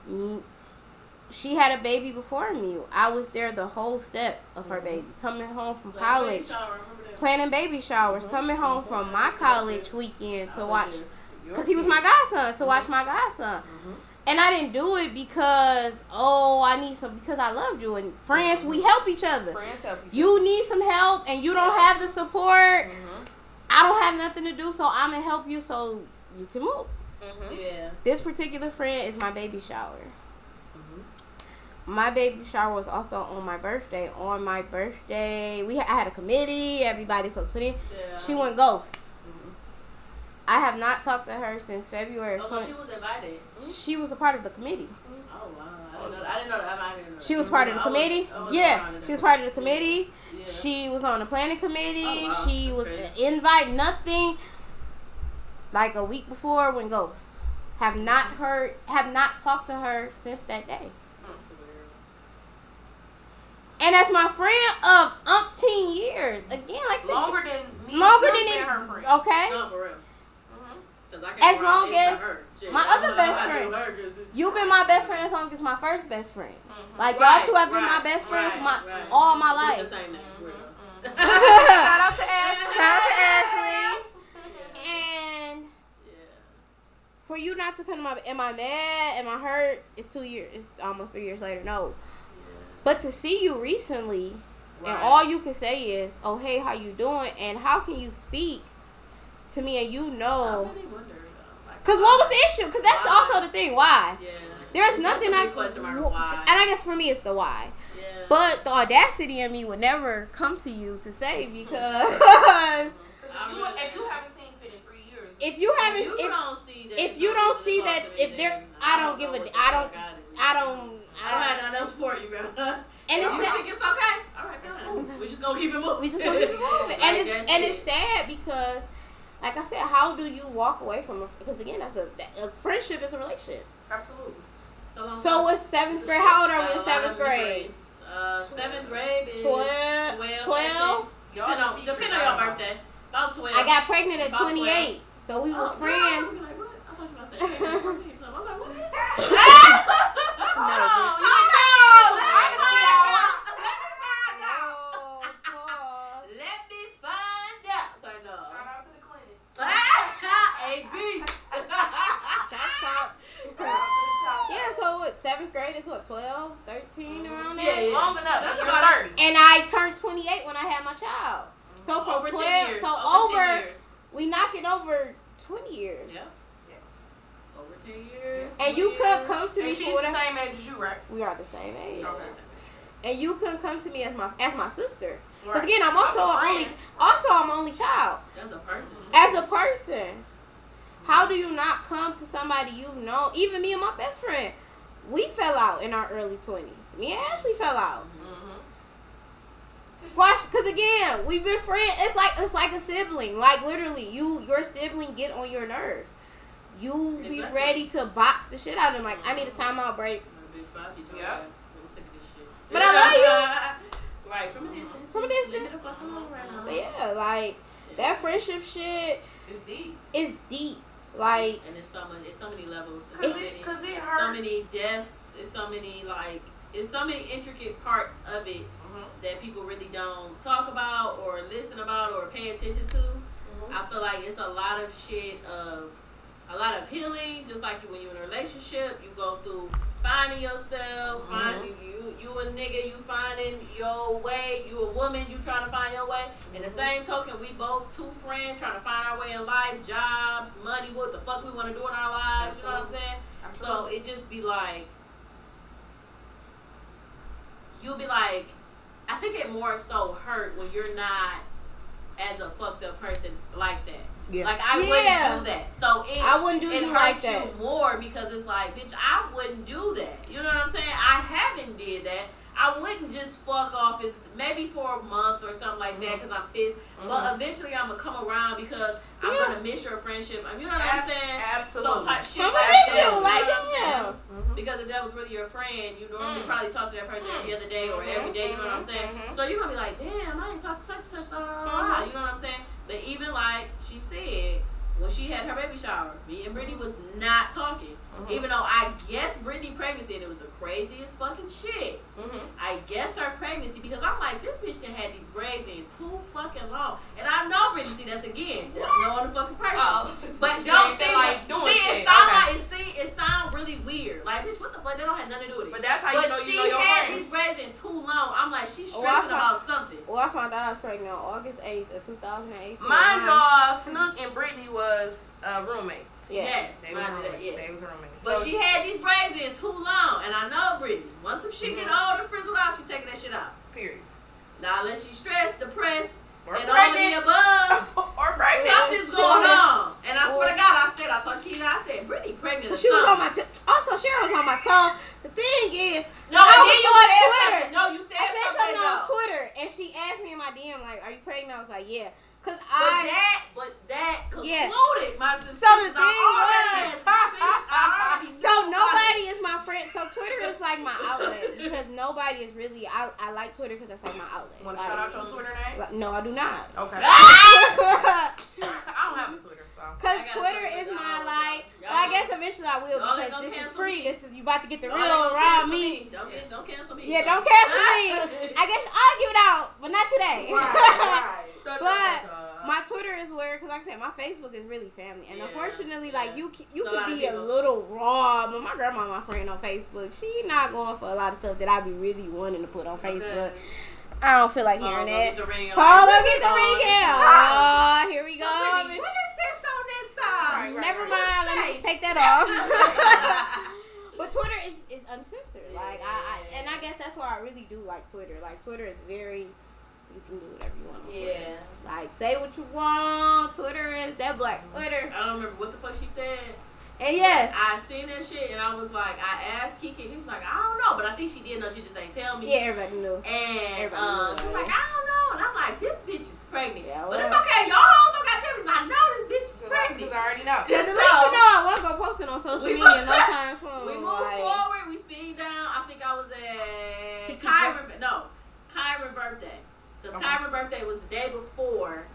Mm, She had a baby before me. I was there the whole step of her baby. Coming home from Like, college, shower, remember that? Planning baby showers, coming home from my college weekend to watch, because he was my godson, to watch my godson. And I didn't do it because, oh, I need some, because I loved you. And friends, we help each other. Friends help You need some help and you don't have the support. Mhm. I don't have nothing to do, so I'm going to help you so you can move. Mhm. Yeah. This particular friend is my baby shower. My baby shower was also on my birthday. On my birthday, we I had a committee. Everybody's supposed to put in. Yeah. She went ghost. Mhm. I have not talked to her since February. Oh, so she was invited. she was a part of the committee. Oh wow. I didn't know. I didn't know that. I didn't know that. She was part of the I was- committee. I was Yeah, she was part of the committee. Yeah. She was on the planning committee. Oh, wow. She That's was crazy. invite nothing. Like a week before when ghost. Have not heard. Have not talked to her since that day. That's weird. And that's my friend of umpteen years. Again, like I said, Longer than me. longer than been it. her friend. Okay, No, for real. Mhm. As long as. Shit, my I other best how to do friend- you've been my best friend as long as my first best friend. Mhm. Like Right, y'all two have been my best friends right, my right. all my life. the same name. Mhm, weirdos. mhm. Shout out to Ashley. Shout out to Ashley. Yeah. And Yeah. for you not to come to my, am I mad? Am I hurt? It's two years. It's almost three years later. No, but to see you recently, Right. and all you can say is, "Oh, hey, how you doing?" And how can you speak to me and you I know? really wonder though. Like, Because what was the issue? Because that's Why? also the thing. Why? Yeah. There's nothing I big question mark. Why? and I guess for me it's the why. yeah. But the audacity in me would never come to you to say because If you, if you haven't seen Fit in three years, if you haven't you if don't see that. if you don't see that- if they're- I don't give a- know what the I don't- fuck I did. I don't I don't have nothing else for you, bro. and you it's sad, think it's okay? All right, fine. We just gonna keep it moving. we just gonna keep it moving. Like, and it's and it. it's sad because like I said, how do you walk away from a because again that's a, a friendship is a relationship. absolutely. So, So what's seventh grade? How old are Got we in seventh grade? memories. Uh, seventh grade is Twelve- 12. twelve? Y'all Depending on, the teachers, depending on I your birthday. About 12. I got pregnant at About 12. 28, so we was Oh, friends. Seventh grade is what, 12, 13 around there? yeah. Long enough. That's about- 30. And I turned 28 when I had my child. So over 12, years. so over, over, we knock it over 20 years. Yeah. Yeah. 10 years. And you 20 could come to me And she's for the whatever. same age as you, right? We are the same age. Okay. And you couldn't come to me as my as my sister. Because Right. again, I'm also I'm an only also I'm only child. That's a person. As a person, how do you not come to somebody you've known? Even me and my best friend, we fell out in our early 20s. Me and Ashley fell out. Mhm. Squash, cause again, we've been friends. It's like it's like a sibling. Like literally, you your sibling get on your nerves. You be ready to box the shit out of him. Like I need a timeout break. Bitch, bye, Yeah. I'm sick of this shit. But I love you. Right, from a distance. From a distance. me the fuck alone right now. But yeah, like that friendship shit It's deep. It's deep. Like And it's so many, it's so many levels. It's Cause so it, many, cause it so many deaths. It's so many like, it's so many intricate parts of it Mhm. that people really don't talk about or listen about or pay attention to. Mhm. I feel like it's a lot of shit of a lot of healing. Just like when you're in a relationship, you go through finding yourself. Mm-hmm. Find you, you you a nigga, you finding your way. You a woman, you trying to find your way. In the mm-hmm. same token, we both two friends trying to find our way in life, jobs, money, what the fuck we want to do in our lives. You know what I'm saying? So it just be like, you'll be like, I think it more so hurt when you're not as a fucked up person like that. Yeah. Like I Yeah. wouldn't do that. So it I wouldn't do it you hurts like you more because it's like, bitch, I wouldn't do that. You know what I'm saying? I haven't did that. I wouldn't just fuck off. It's maybe for a month or something like that because I'm pissed. But eventually I'm gonna come around because I'm gonna miss your friendship. You know what I'm saying? absolutely. So type shit I'm gonna miss you. Like what I'm saying? yeah. Mhm. Because if that was really your friend, you normally Mm. probably talk to that person every other day or Mhm, every day. You know what I'm mhm, saying? mhm. So you're gonna be like, damn, I ain't talked to such and such. Blah, blah, blah. You know what I'm saying? But even like she said, when she had her baby shower, me and Brittany was not talking. Mhm. Even though I guessed Brittany pregnancy and it was the craziest fucking shit. Mhm. I guessed her pregnancy because I'm like, this bitch can have these braids in too fucking long. And I know Brittany, see, that's again, that's knowing the fucking person. Oh. But don't ain't see feel like doing see, shit. it sound Okay. like it see it sound really weird. Like bitch, what the fuck? They don't have nothing to do with it. But that's how but you know she you know your had friend. these braids in too long. I'm like, she's Oh, I stressing thought- about something. Well, I found out I was pregnant on August 8th of 2018. Mind y'all, Snook and Brittany was uh, roommates. Yeah. Yes, They was that, yes. They was roommates. But So- she had these braids in too long, and I know Brittany. Once some shit get Mhm. older, frizzled out, she taking that shit out. period. Now, unless she's stressed, depressed, Or and all the above, or pregnant. something's going on. And I swear to God, I said, I told Keita, I said, Brittany pregnant or She was on my. T- also, Sharon was on my toe. The thing is, No, I was you on said Twitter. something. No, you said, I said something, something on. Twitter, and she asked me in my DM like, "Are you pregnant?" I was like, "Yeah," because But I. that, but that Yeah. concluded my suspicions. So the I thing already was-. I So nobody is my friend. So Twitter is like my outlet because nobody is really. I, I like Twitter because that's like my outlet. Want to Like- shout out your Twitter name? like, No, I do not. Okay. I don't have a Twitter, so. Cause Twitter is my like. Well, I guess eventually I will Y'all because this is free. me. This is you about to get the Y'all real around cancel me. Don't, get, don't cancel me. Yeah, don't cancel me. I guess I'll give it out, but not today. right, right. But my Twitter is where, cause like I said, my Facebook is really family, and Yeah, unfortunately, yeah. like you, you could be a little raw. But my grandma, my friend on Facebook, she not going for a lot of stuff that I be really wanting to put on Facebook. I don't feel like Paul, hearing go that. get the ring. Paul, Like, go get the oh, ring this Oh, here we go. What is this on this side? Right, right, Never right. mind. Let me just take that off. but Twitter is, is uncensored. Like I, I, and I guess that's why I really do like Twitter. Like Twitter is very. You can do whatever you want. On Twitter. Yeah. Like say what you want. Twitter is that black Twitter. I don't remember what the fuck she said. And yeah, I seen that shit and I was like, I asked Kiki, he was like, I don't know, but I think she did know. She just ain't tell me. yeah, everybody knew. And Everybody uh, knows, she was like, I don't know. And I'm like, this bitch is pregnant. Yeah, but it's okay. Y'all hoes don't got to tell me 'cause I know this bitch is Because pregnant. I already know. Cause at So- least you know I was gonna post it on social media move- no time soon. We move like, forward. We speed down. I think I was at Kiki Kyron. No, Kyron birthday. Because Okay. Birthday was the day before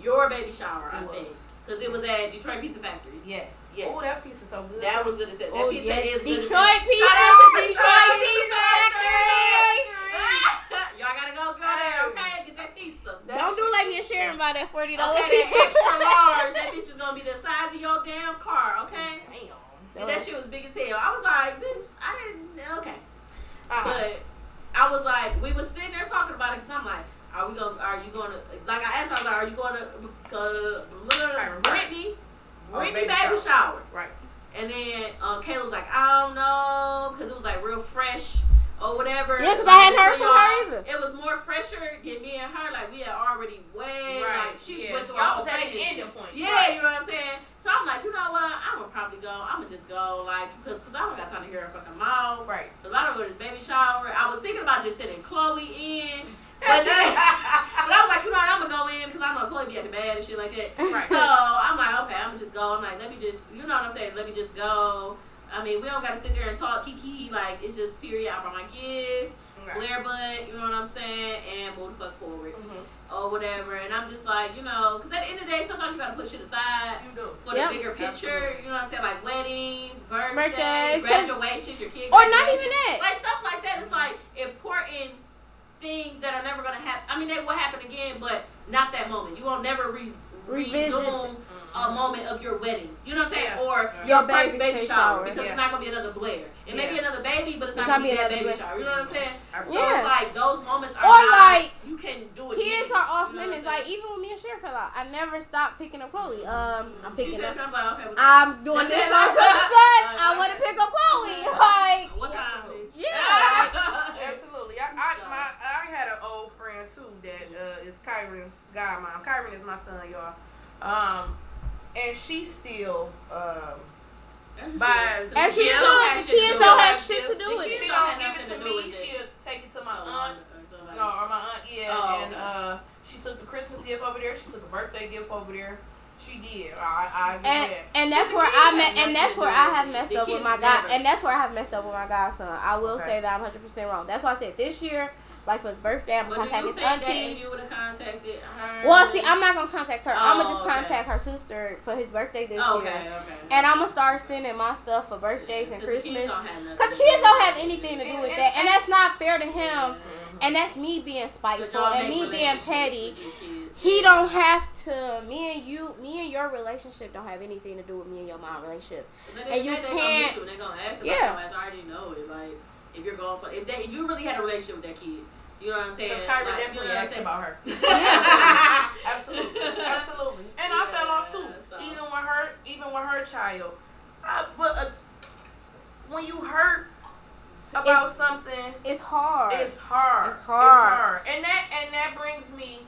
your baby shower, I was. think. Because it was at Detroit Pizza Factory. Yes. Yes. Oh, that is so good. That was good to say. That Oh, pizza yes. is good Detroit. Pizza. Shout out to Detroit Detroit Pizza Factory. Y'all gotta go go there, okay? Get that pizza. Don't do like me and Sharon buy that forty dollar Okay, pizza. that extra large. That bitch is gonna be the size of your damn car, okay? Damn. And that shit was big as hell. I was like, bitch, I didn't. Okay. Uh-huh. But I was like, we was sitting there talking about it because I'm like, are we gonna, are you gonna, like I asked her, I was like, are you gonna, uh, Brittany, Oh, Brittany baby baby, shower. shower. Right. And then um, Kayla was like, I don't know, because it was like real fresh or whatever. Yeah, 'cause Like, I hadn't heard for from her either. It was more fresher than me and her. Like we had already way, Right. like she yeah. went through Y'all all was at the ending point. Yeah, Right. you know what I'm saying. So I'm like, you know what? I'm gonna probably go. I'm gonna just go, like, cause, cause I don't got time to hear her fucking mouth. Right. A lot of it is baby shower. I was thinking about just sending Chloe in, but then, but I was like, you know what? I'm gonna go in because I know Chloe be at the bed and shit like that. Right. So I'm like, okay, I'm gonna just go. I'm like, let me just, you know what I'm saying? Let me just go. I mean, we don't gotta sit there and talk kiki. Like, it's just period. I brought my gifts, Right. glare butt, you know what I'm saying, and move the fuck forward Mhm. or whatever. And I'm just like, you know, because at the end of the day, sometimes you gotta put shit aside for Yep. the bigger picture. Absolutely. You know what I'm saying? Like weddings, birthdays, Birthdays, graduations, your kid or not even that. Like stuff like that is like important things that are never gonna happen. I mean, they will happen again, but not that moment. You won't never re- Revisit resume a moment of your wedding. You know what I'm saying? Yeah. Or Yeah. your Your first baby baby shower. shower because Yeah. it's not gonna be another Blair. It may be another baby, but it's, It's not gonna not be be that baby Blair. shower. You know what I'm saying? Absolutely. So Yeah. it's like those moments are Or not, like, you can do it. Kids again. are off You know limits. Like even when me and Sharon fell out, I never stopped picking up Chloe. Um, I'm picking said, up. I'm like, okay, I'm doing this on such and. I want to pick up Chloe. Like, What time. Yeah, Absolutely. I, I, my, I had an old friend too that uh, is Kyron's godmom. Kyron is my son, y'all. Um, and she still um, As you Buys- should. As The you kids should. don't have The shit to kids do don't with have it. shit to do with it. she don't don't give it to me. She'll take it to my Oh, aunt. or. No, or my aunt, yeah. Oh, and okay. uh, she took the Christmas gift over there. She took a birthday gift over there. She did. I, I give and that. and that's where I met, and that's where I have messed up with my god, and that's where I have messed up with my godson. I will Okay. say that I'm 100 percent wrong. That's why I said this year Like for his birthday, I'm But gonna you contact his auntie. you would have contacted her? Well, see, I'm not gonna contact her. I'm Oh, gonna just okay. contact her sister for his birthday this Okay, year. okay. And I'm gonna start sending my stuff for birthdays and the kids Christmas. don't have nothing Cause to kids do don't have anything to do with and- that, and that's not fair to him. Yeah. And that's me being spiteful and me being petty. kids. He don't have to. Me and you, me and your relationship don't have anything to do with me and your mom relationship. But and they, you they, gonna can't- you and they gonna ask about Yeah. yeah. I already know it. Like if you're going for if they if you really had a relationship with that kid, you know what I'm saying? Because Kyra Like, definitely you know asked saying? about her. Yeah. absolutely, absolutely. And I fell off too. So- Even with her, even with her child. I, but uh, when you hurt about It's- something, It's hard. it's hard. It's hard. And that and that brings me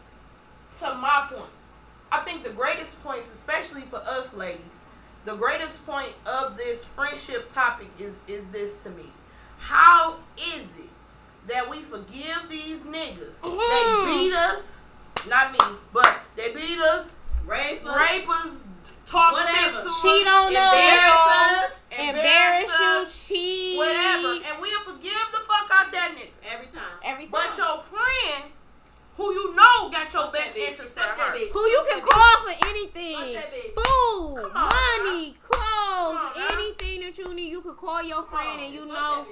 to my point. I think the greatest points, especially for us ladies, the greatest point of this friendship topic is is this to me. How is it that we forgive these niggas? Mhm. They beat us, not me, but they beat us, Rape us, rape us, talk Whatever. shit to Cheat us, on embarrass us, Embarrass you, us, cheat, whatever, and we'll forgive the fuck out that nigga. every time. every time. But your friend, who you know got your Fuck best interest at heart. Who you can Fuck call for Fuck anything. that bitch. Food, on, money, clothes, on, anything that you need, you could call your friend on, and you Fuck know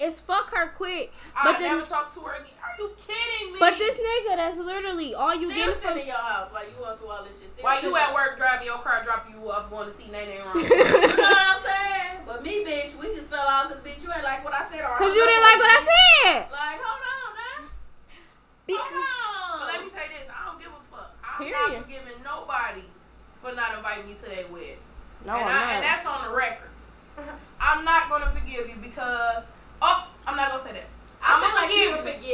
that it's fuck her quick. I But then, never talk to her again. Are you kidding me? but this nigga, that's literally all you Still get sitting from. in your house while you going through all this shit. Still While you at work driving your car, dropping you off, going to see Nene wrong. You know what I'm saying? But me, bitch, we just fell out because, bitch, you ain't like what I said. Or Cause you didn't like what I said. Like, hold on, now. Be- Hold on. But let me say this: I don't give a fuck. I'm Period. not forgiving nobody for not inviting me to their wedding. no, and, I'm I, not. and that's on the record. I'm not gonna forgive you because oh, I'm not gonna say that. I I'm feel gonna like you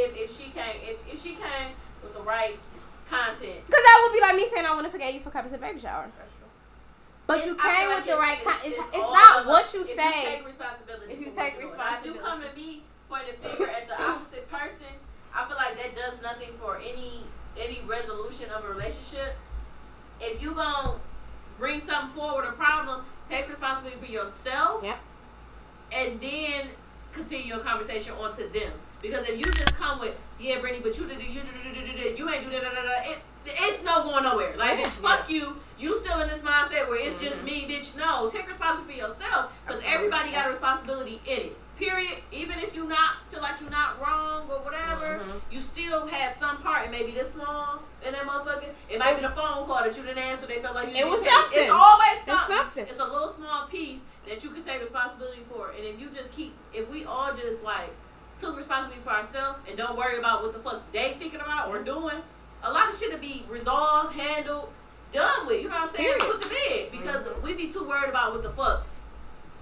forgive would you. forgive if she came if, if she came with the right content. Cause that would be like me saying I want to forget you for coming to the baby shower. That's true. But It's- you came like with the right it's- It's, it's it's not what us. you if say. You take responsibility. If you take you're doing. Now, If you come at me pointing the finger at the opposite person, I feel like that does nothing for any any resolution of a relationship. If you gonna bring something forward, a problem, take responsibility for yourself. Yep. And then continue your conversation onto them. Because if you just come with, yeah, Brittany, but you did you did you ain't do that, da, da, da, it it's no going nowhere. Like, bitch, fuck you. You still in this mindset where it's just me, bitch. No, take responsibility for yourself. Because everybody got a responsibility in it. Period. Even if you not feel like you're not wrong or whatever, Mhm. you still had some part. It may be this small in that motherfucker. It might be the phone call that you didn't answer. They felt like you It was take It's always something. It's something. something. It's a little small piece that you can take responsibility for. And if you just keep, if we all just like took responsibility for ourselves and don't worry about what the fuck they thinking about or doing, a lot of shit to be resolved, handled, done with. You know what I'm saying? Period. Put to bed because Mhm. we be too worried about what the fuck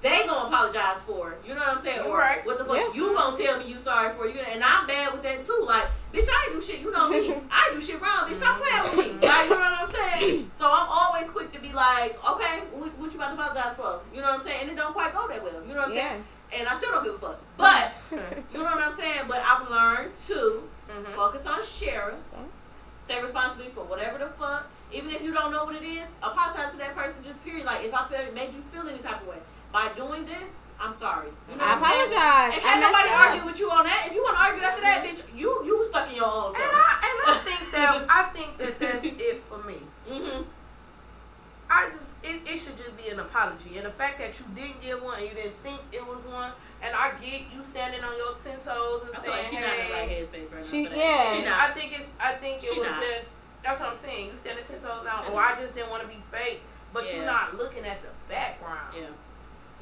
they gonna apologize for. You know what I'm saying? You or right. what the fuck Yeah. you gonna tell me you sorry for? You and I'm bad with that too. Like, bitch, I ain't do shit. You know me. I do shit wrong. Bitch, stop playing with me. Like, you know what I'm saying? So I'm always quick to be like, okay, what, what you about to apologize for? You know what I'm saying? And it don't quite go that well. You know what I'm Yeah. saying? And I still don't give a fuck. But you know what I'm saying? But I've learned to Mhm. focus on sharing. Take responsibility for whatever the fuck. Even if you don't know what it is, apologize to that person. Just period. Like if I feel made you feel any type of way by doing this, I'm sorry. You know I what apologize. And I can't nobody messed up. argue with you on that. If you want to argue after that, bitch, you you stuck in your own And. I and I think that I think that that's it for me. Mm-hmm. I just it, it should just be an apology, and the fact that you didn't get one and you didn't think it was one, and I get you standing on your ten toes and I feel like saying, she's not in the right "Hey." headspace right now. She- yeah. She I think it's I think it She was not. just that's what I'm saying. You standing ten toes down, She or I just didn't want to be fake, but Yeah. you're not looking at the background. Yeah.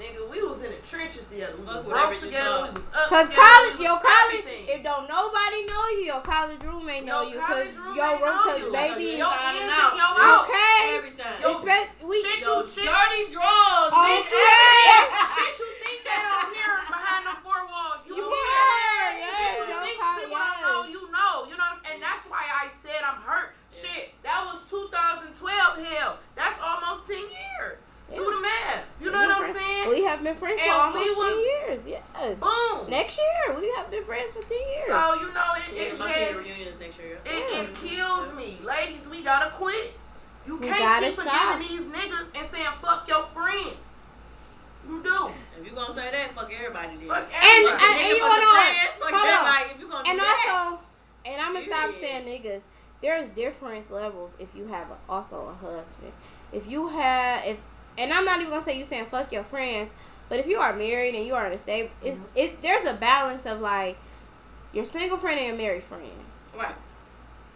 Nigga, we was in the trenches together. We was broke together. We was up Cause together. college, your college, everything. if don't nobody know you, your college roommate know Your you. Cause college roommate your room, know cause you. baby, Your Inside ins and and out. your out. okay. Everything. Yo, Expect- we, shit Yo, you shit, dirty drawers. Oh, bitch. shit. shit you think they don't hear behind them four walls. You, You hear. hear, yes, Shit you think col- people don't know, you know. You know, and that's why I said I'm hurt. Shit, that was 2012 hell. That's almost 10 years. Do the math. You know what I'm saying? We have been friends for And almost we was- ten years. Yes. Boom. Next year, we have been friends for ten years. So you know it, Yeah, it my just reunion next year. it, it kills me, ladies. We gotta quit. You We can't gotta keep stop. forgiving these niggas and saying fuck your friends. You do. If you gonna say that, fuck everybody then. Fuck And, everybody. and, Fuck and the you fuck wanna the know, friends, fuck hold on. like, if you gonna and do that, also, and I'm gonna stop Period. saying niggas. There's different levels if you have a, also a husband. If you have, if, and I'm not even gonna say you saying fuck your friends, but if you are married and you are in a stable, it's, Mm-hmm. it, there's a balance of like your single friend and your married friend. right.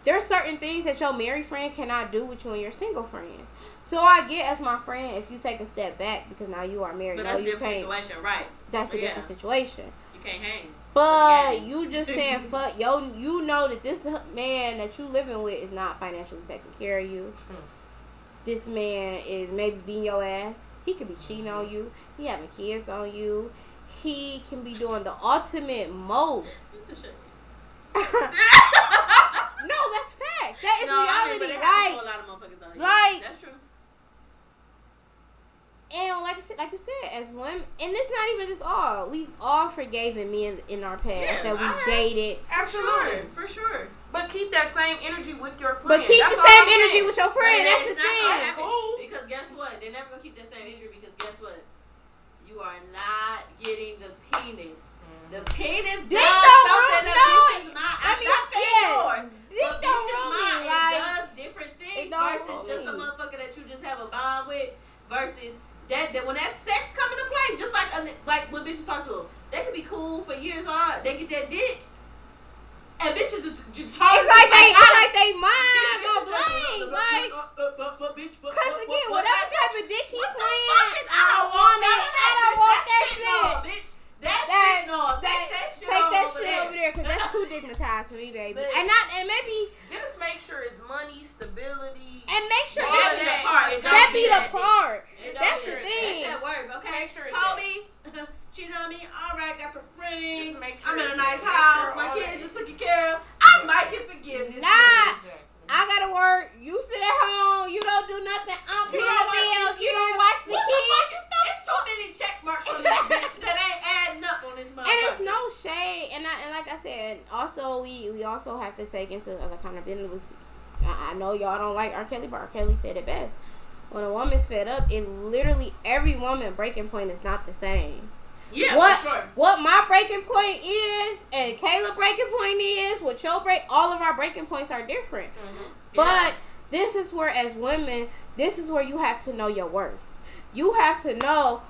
There's certain things that your married friend cannot do with you and your single friend. So I get as my friend if you take a step back because now you are married. But no, that's a you different situation, right? That's a Yeah. different situation. You can't hang. But Yeah. you just saying fuck yo, you know that this man that you living with is not financially taking care of you. Hmm. This man is maybe beating your ass. He could be cheating on you. He having kids on you. He can be doing the ultimate most. Just the no, that's fact. That is no, I mean, reality. but it happens like, a lot of motherfuckers out here. like- that's true. and like I said, like you said, as women, and it's not even just all. We've all forgiven men in our past Yeah, that we've dated. Absolutely. For sure. But keep that same energy with your friend. But keep That's the same I'm energy saying. with your friend. But That's the it's not gonna thing. Cool. Because guess what? They're never gonna keep that same energy because guess what? You are not getting the penis. The mm-hmm. penis does don't something that no, bitches mind. I I'm mean, not saying yeah. yours. Dick but don't bitches rule mind. me, like, it does different things versus rule just a motherfucker that you just have a bond with versus that, that when that sex come into play, just like a, like when bitches talk to them, they could be cool for years on. They get that dick. And bitches just, just talk. It's like they, it's like they mind go blank. Like, Cause again, whatever type of dick he's what the swinging, fuck is, I don't want it. I don't want that shit. Fentanyl, bitch. That's That, fentanyl. that, Take that shit, take that over shit there. over there, cause that's too dignitized for me, baby. But- And not, and maybe, Just make sure it's money, stability. and make sure That that, be the part. It that be the part. It That's the thing. That works. okay? Make sure it's Kobe, cheated on me. All right, got the ring. Just make sure I'm in a nice house. sure My kids that- just took care of. I might get forgiveness. Nah. I gotta work. You sit at home. You don't do nothing. I'm paying don't the watch bills. these You don't watch the What the kids. fuck you? It's too many check marks on this bitch that ain't adding up on this motherfucker. And it's no shade, and I and like I said, also we we also have to take into accountability. I, I know y'all don't like R. Kelly, but R. Kelly said it best. When a woman's fed up, it literally every woman breaking point is not the same. Yeah, what sure. what my breaking point is, and Kayla breaking point is, what your break, all of our breaking points are different. Mhm. But this is where, as women, this is where you have to know your worth. You have to know.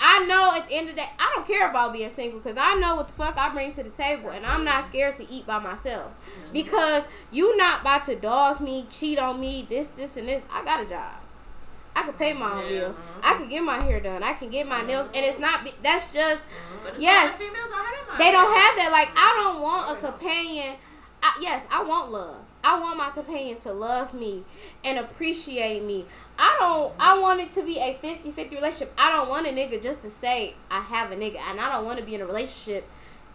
I know at the end of the day, I don't care about being single because I know what the fuck I bring to the table, and I'm not scared to eat by myself. Because you not about to dog me, cheat on me, this, this, and this. I got a job. I can pay my own Yeah. bills. I can get my hair done. I can get my nails, and it's not. be- That's just it's Yes. don't they don't have that. Like I don't want a companion. I, yes, I want love. I want my companion to love me and appreciate me. I don't. I want it to be a 50-50 relationship. I don't want a nigga just to say I have a nigga, and I don't want to be in a relationship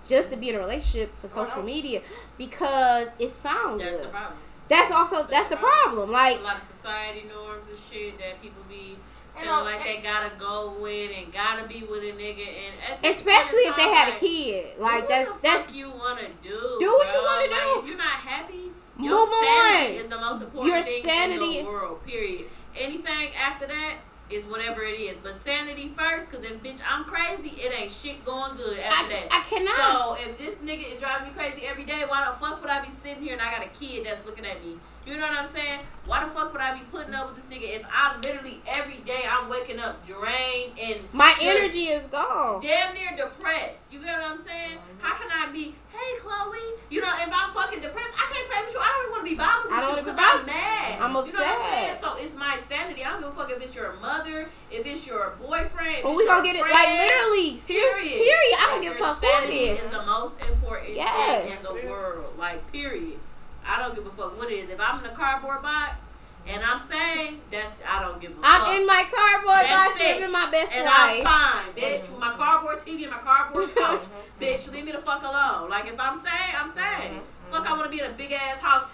just to be in a relationship for social media because it sounds That's good. the problem. That's also that's the problem. Like a lot of society norms and shit that people be feeling on- like they gotta go with and gotta be with a nigga and especially if they had a kid. Like that's that's you wanna do. Do what you wanna Like, do. If you're not happy, Move your sanity on. is the most important Your thing sanity- in the world. Period. Anything after that is whatever it is. But sanity first, because if bitch I'm crazy, it ain't shit going good after I, that. I cannot. So if this nigga is driving me crazy every day, why the fuck would I be sitting here and I got a kid that's looking at me? You know what I'm saying? Why the fuck would I be putting up with this nigga if I literally every day I'm waking up drained and my energy is gone. damn near depressed? You get what I'm saying? How can I be? Hey Chloe, you know if I'm fucking depressed, I can't play with you. I don't even want to be bothered with you because I'm mad. I'm You know what I'm upset. saying? So it's my sanity. I don't give a fuck if it's your mother, if it's your boyfriend. If But it's we gonna get it friend. like literally. Serious. Period. Period. I don't give a fuck it sanity is. is the most important Yes. thing in the world. Like, period. I don't give a fuck what it is. If I'm in a cardboard box and I'm saying that's I don't give a fuck. I'm in my cardboard box living my best and I'm life. fine, bitch. With my cardboard TV and my cardboard couch, bitch. Leave me the fuck alone. Like if I'm saying, I'm saying. Mm-hmm, mm-hmm. Fuck, I want to be in a big ass house,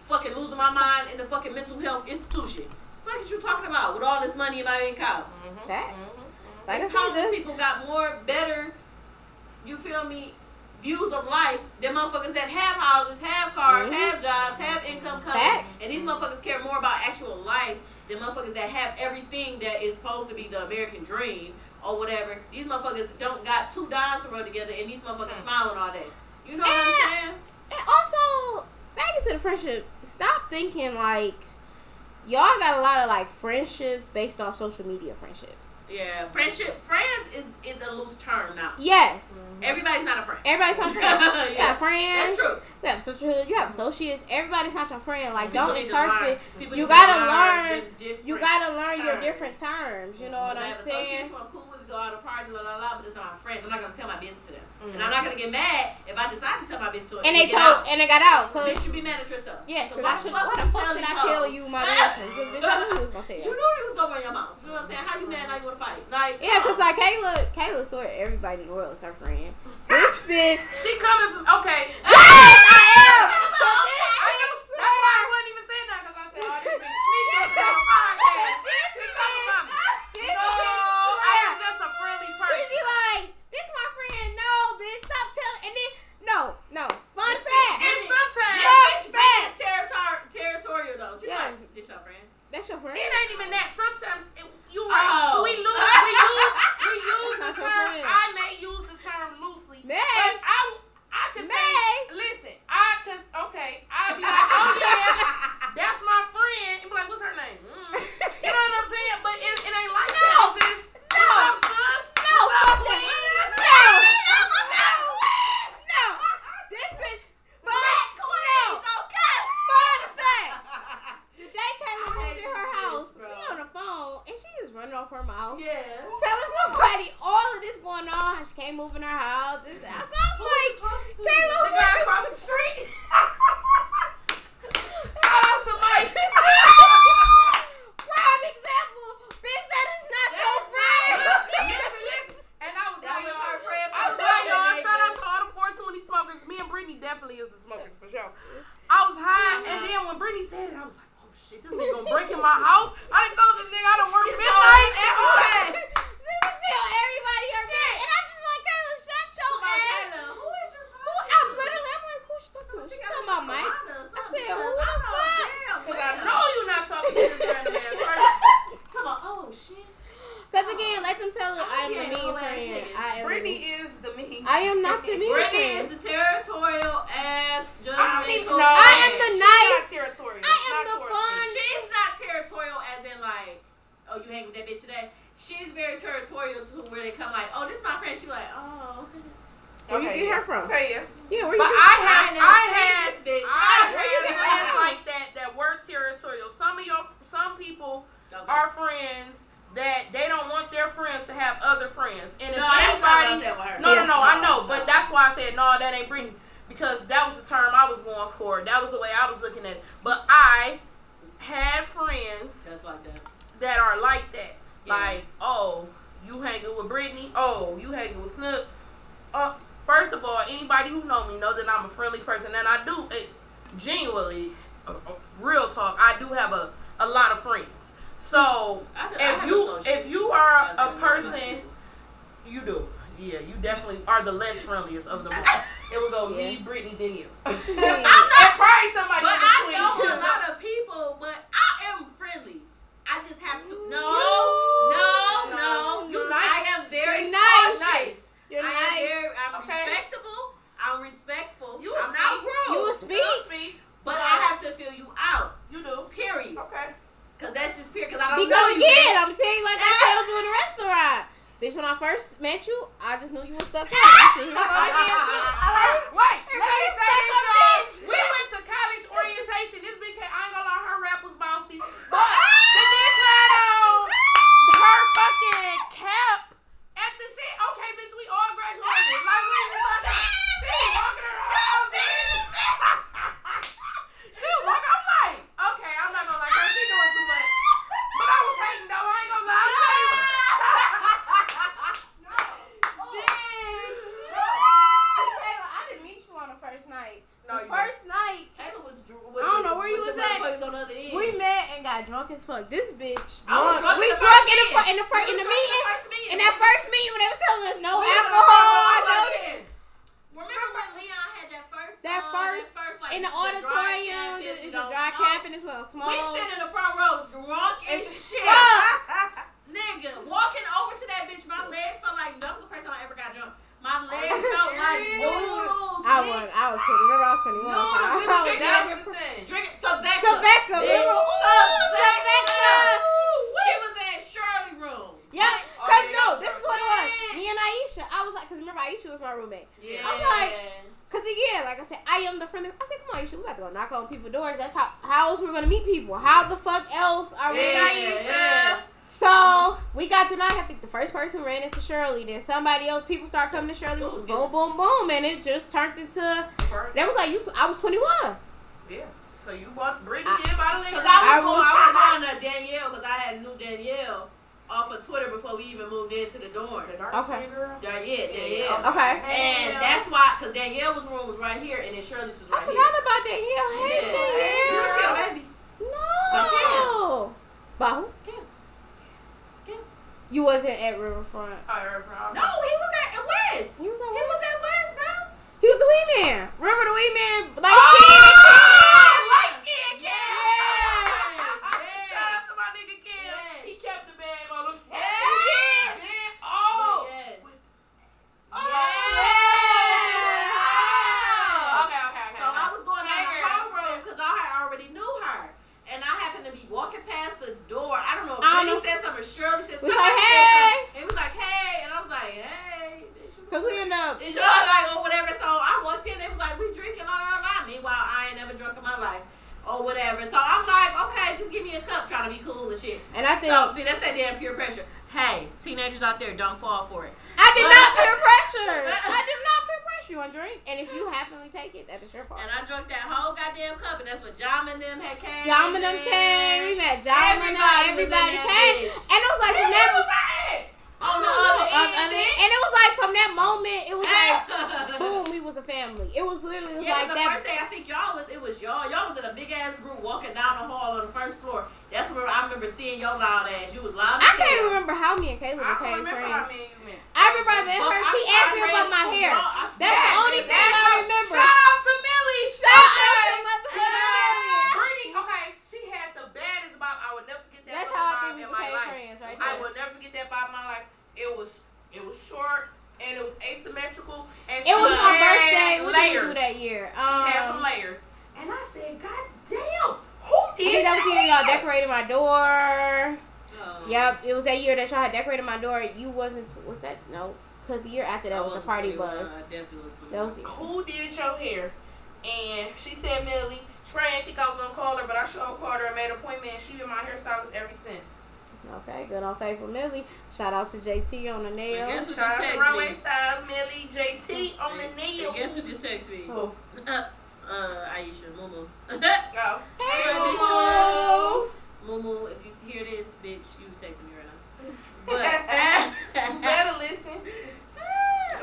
fucking losing my mind in the fucking mental health institution. Fuck is you talking about with all this money in my income? Facts. Like I These said, homeless people got more better, you feel me, views of life Them motherfuckers that have houses, have cars, Mhm. have jobs, have income coming. Facts. And these motherfuckers care more about actual life than motherfuckers that have everything that is supposed to be the American dream or whatever. These motherfuckers don't got two dimes to rub together, and these motherfuckers Mm. smiling all day. You know what I'm saying? And also, back into the friendship, stop thinking like y'all got a lot of like friendships based off social media friendships. Yeah, friendship, friends is is a loose term now. Yes. Everybody's not a friend. Everybody's not friends. You yeah, got friends. that's true. You have sisterhood. You have associates. Everybody's not your friend. Like, People don't need to learn- interpret. you gotta learn You gotta learn your different terms. You know what I'm saying? I'm cool with, go out to party, la la la, but it's not my friends. I'm not gonna tell my business to them, Mm. and I'm not gonna get mad if I decide to tell my business to them. And they get told, and they got out. Cause you should be mad at yourself. yes, So cause I should. Why the fuck did I tell you my business? Because bitch, I knew you was gonna tell. You knew he was gonna run your mouth. You know what I'm saying? How you mad now you wanna fight? Like Yeah, come cause on. like Kayla, Kayla swear everybody in the world is her friend. This bitch. She coming from okay. Yes, I am. I this know, bitch that's why I swear. wasn't even saying that because I said, oh, this bitch sneaking on the podcast. This She coming from me. This No, I am just a friendly She person. be like, this my friend. No, bitch, stop telling. And then, no, no. Fun fact. And sometimes Yeah, is territor- territorial though. She Yes. like, this your friend. That's your friend. it ain't even that. Sometimes it, you right. Oh. We lose. We use. We use the term. I may use the term loosely. May. But I. I could May. say. Listen. I could. Okay. I'd be like, oh yeah, that's my friend. And be like, what's her name? Mm. You know what I'm saying? But it, it ain't like that. It's just, No. What's up, sis? No, What's up, queen? that. No, no, no. This bitch. But, no. Fun fact. The day Kayla I moved hate in her this, house, bro. we on the phone, and she just running off her mouth. Yeah. Telling somebody all of this going on, she can't move in her house. This, I am Who like, talking The who guy across the street. Shout out to Mike. Cause that's. Cause I don't Because know you. again. I'm telling you like I told you in the restaurant. Bitch, when I first met you, I just knew you was stuck up. I here. Wait, let me say this, up, y'all. bitch. We went to college orientation. This bitch had, I ain't gonna lie, her rap was bouncy. But the bitch had on her fucking cap at the shit. Okay, bitch, we all graduated. Like, what you talking about? She was walking around, bitch. she was walking, I'm like, okay, I'm not gonna lie, girl, she doing too much. But I was hating though, I ain't gonna lie. Kayla, I didn't meet you on the first night. No, the you first night, Kayla was dr- I don't know where you with was the at. motherfuckers on the other end. we met and got drunk as fuck. This bitch, I was drunk we in the drunk first in the, meeting. fir- in the, fir- in We the was drunk meeting. first meeting. In that first meeting when they was telling us no We was alcohol, on I the know. phone. Remember when Leon had that first That uh, first- that first like In the dry auditorium, campus, it's we a don't dry smoke. camping as well. We Small. sit in the front row drunk as It's shit. fuck. Nigga, walking over to that bitch, my leg legs felt like serious? noodles. I bitch. was, I was 20. Remember, I was 21. No, so I we was was drinking That's drinking the thing. Drinking Svedka. Svedka, bitch. remember? Ooh, Svedka. She was in Shirley room. Yep. Oh, Cause yeah, no, y'all this is were what it was. friends. Me and Aisha, I was like, cause remember Aisha was my roommate. Yeah. I was like, Cause again, like I said, I am the friendly. I said, come on, Aisha, we got to go knock on people's doors. That's how how else we're gonna meet people. How the fuck else are we? Yeah, Aisha. yeah. So we got to knock. I think the first person who ran into Shirley, then somebody else. People start coming to Shirley. Ooh, Boom, boom, boom, and it just turned into. That was like you. I was twenty one. Yeah. So you bought Brittany I- did buy the Because liquor. I I was going, was- I was going to Danielle because I had knew Danielle off of Twitter before we even moved into the dorms. Okay. girl. Yeah, yeah, Danielle. Okay. And that's why, because Danielle's room was right here and then Shirley's was I right here. forgot about that. Yeah, hey, Yeah. You know, she had a baby. No. By who? Kim. Kim. You wasn't at Riverfront. I heard. No, he was at West. He was at He was at West, bro. He was the wee man. The? Like Oh, light skin Kim. Yeah. Shout out to my nigga Kim. Yes. He kept the bag on him. Yeah. Yeah. Oh. Yes. Oh. Yeah. Okay, okay, okay. So I was going down the Hey, girl. homeroom because I had already knew her. And I happened to be walking past the door. I don't know if I don't Brittany know. said something or Shirley said We something. like, said "Hey." something. It was like, hey. And I was like, hey. Cause we end up. It's your night or whatever. So I walked in. It was like, we drinking, la, la, la. Meanwhile, I ain't never drunk in my life. Or whatever. So I'm like, okay, just give me a cup, trying to be cool and shit. And I think So, see, that's that damn peer pressure. Hey, teenagers out there, don't fall for it. I did not peer pressure. I did not peer pressure you on drink. And if you happily take it, that is your part. And I drank that whole goddamn cup, and that's what Jam and them had came. Jam and them in. came. We met Jam and them. Everybody was in Everybody that came. bitch. And it was like from Where that. was I at? On the Uh, other uh, end, bitch. and it was like from that moment, it was like Yeah. boom, we was a family. It was literally Yeah, like the that. first day I think y'all was it was y'all. Y'all was in a big ass group walking down the hall on the first floor. That's where I remember seeing your loud ass. You was loud. as I can't hell. remember how me and Kayla I became don't remember how friends. many you met. I remember I met But her. I- She I asked me read about my from hair. y'all. I- That's the Yeah, only thing I exactly. remember. Shout out to Millie. Shout out to Shout motherfucking out. Millie. Brittany, okay, she had the baddest vibe. I would never forget that That's fucking how I vibe think we in my became life. friends, right I there. will never forget that vibe in my life. It was it was short and it was asymmetrical and she It was my had birthday. What did we layers. do that year? She had some Um, layers. And I said, God damn, who I did think that was the year y'all that? decorated my door. Oh. Yep, it was that year that y'all had decorated my door. You wasn't. Was that no? Because the year after that I was the wasn't party 21. bus. I definitely was. That was Who did your hair? And she said, Millie, she probably didn't think I was gonna call her, but I sure called her and made an appointment. And she been my hairstylist ever since. Okay, good on Faithful Millie. Shout out to JT on the I nails. guess who Shout out just to texted Runway me? Style, Millie, JT on the And nail. Guess who just texted me? Who? Uh, uh, Aisha, Mumu. No. Hey, Alright, Moo Mumu, if you hear this, bitch, you was texting me right now. you But better listen.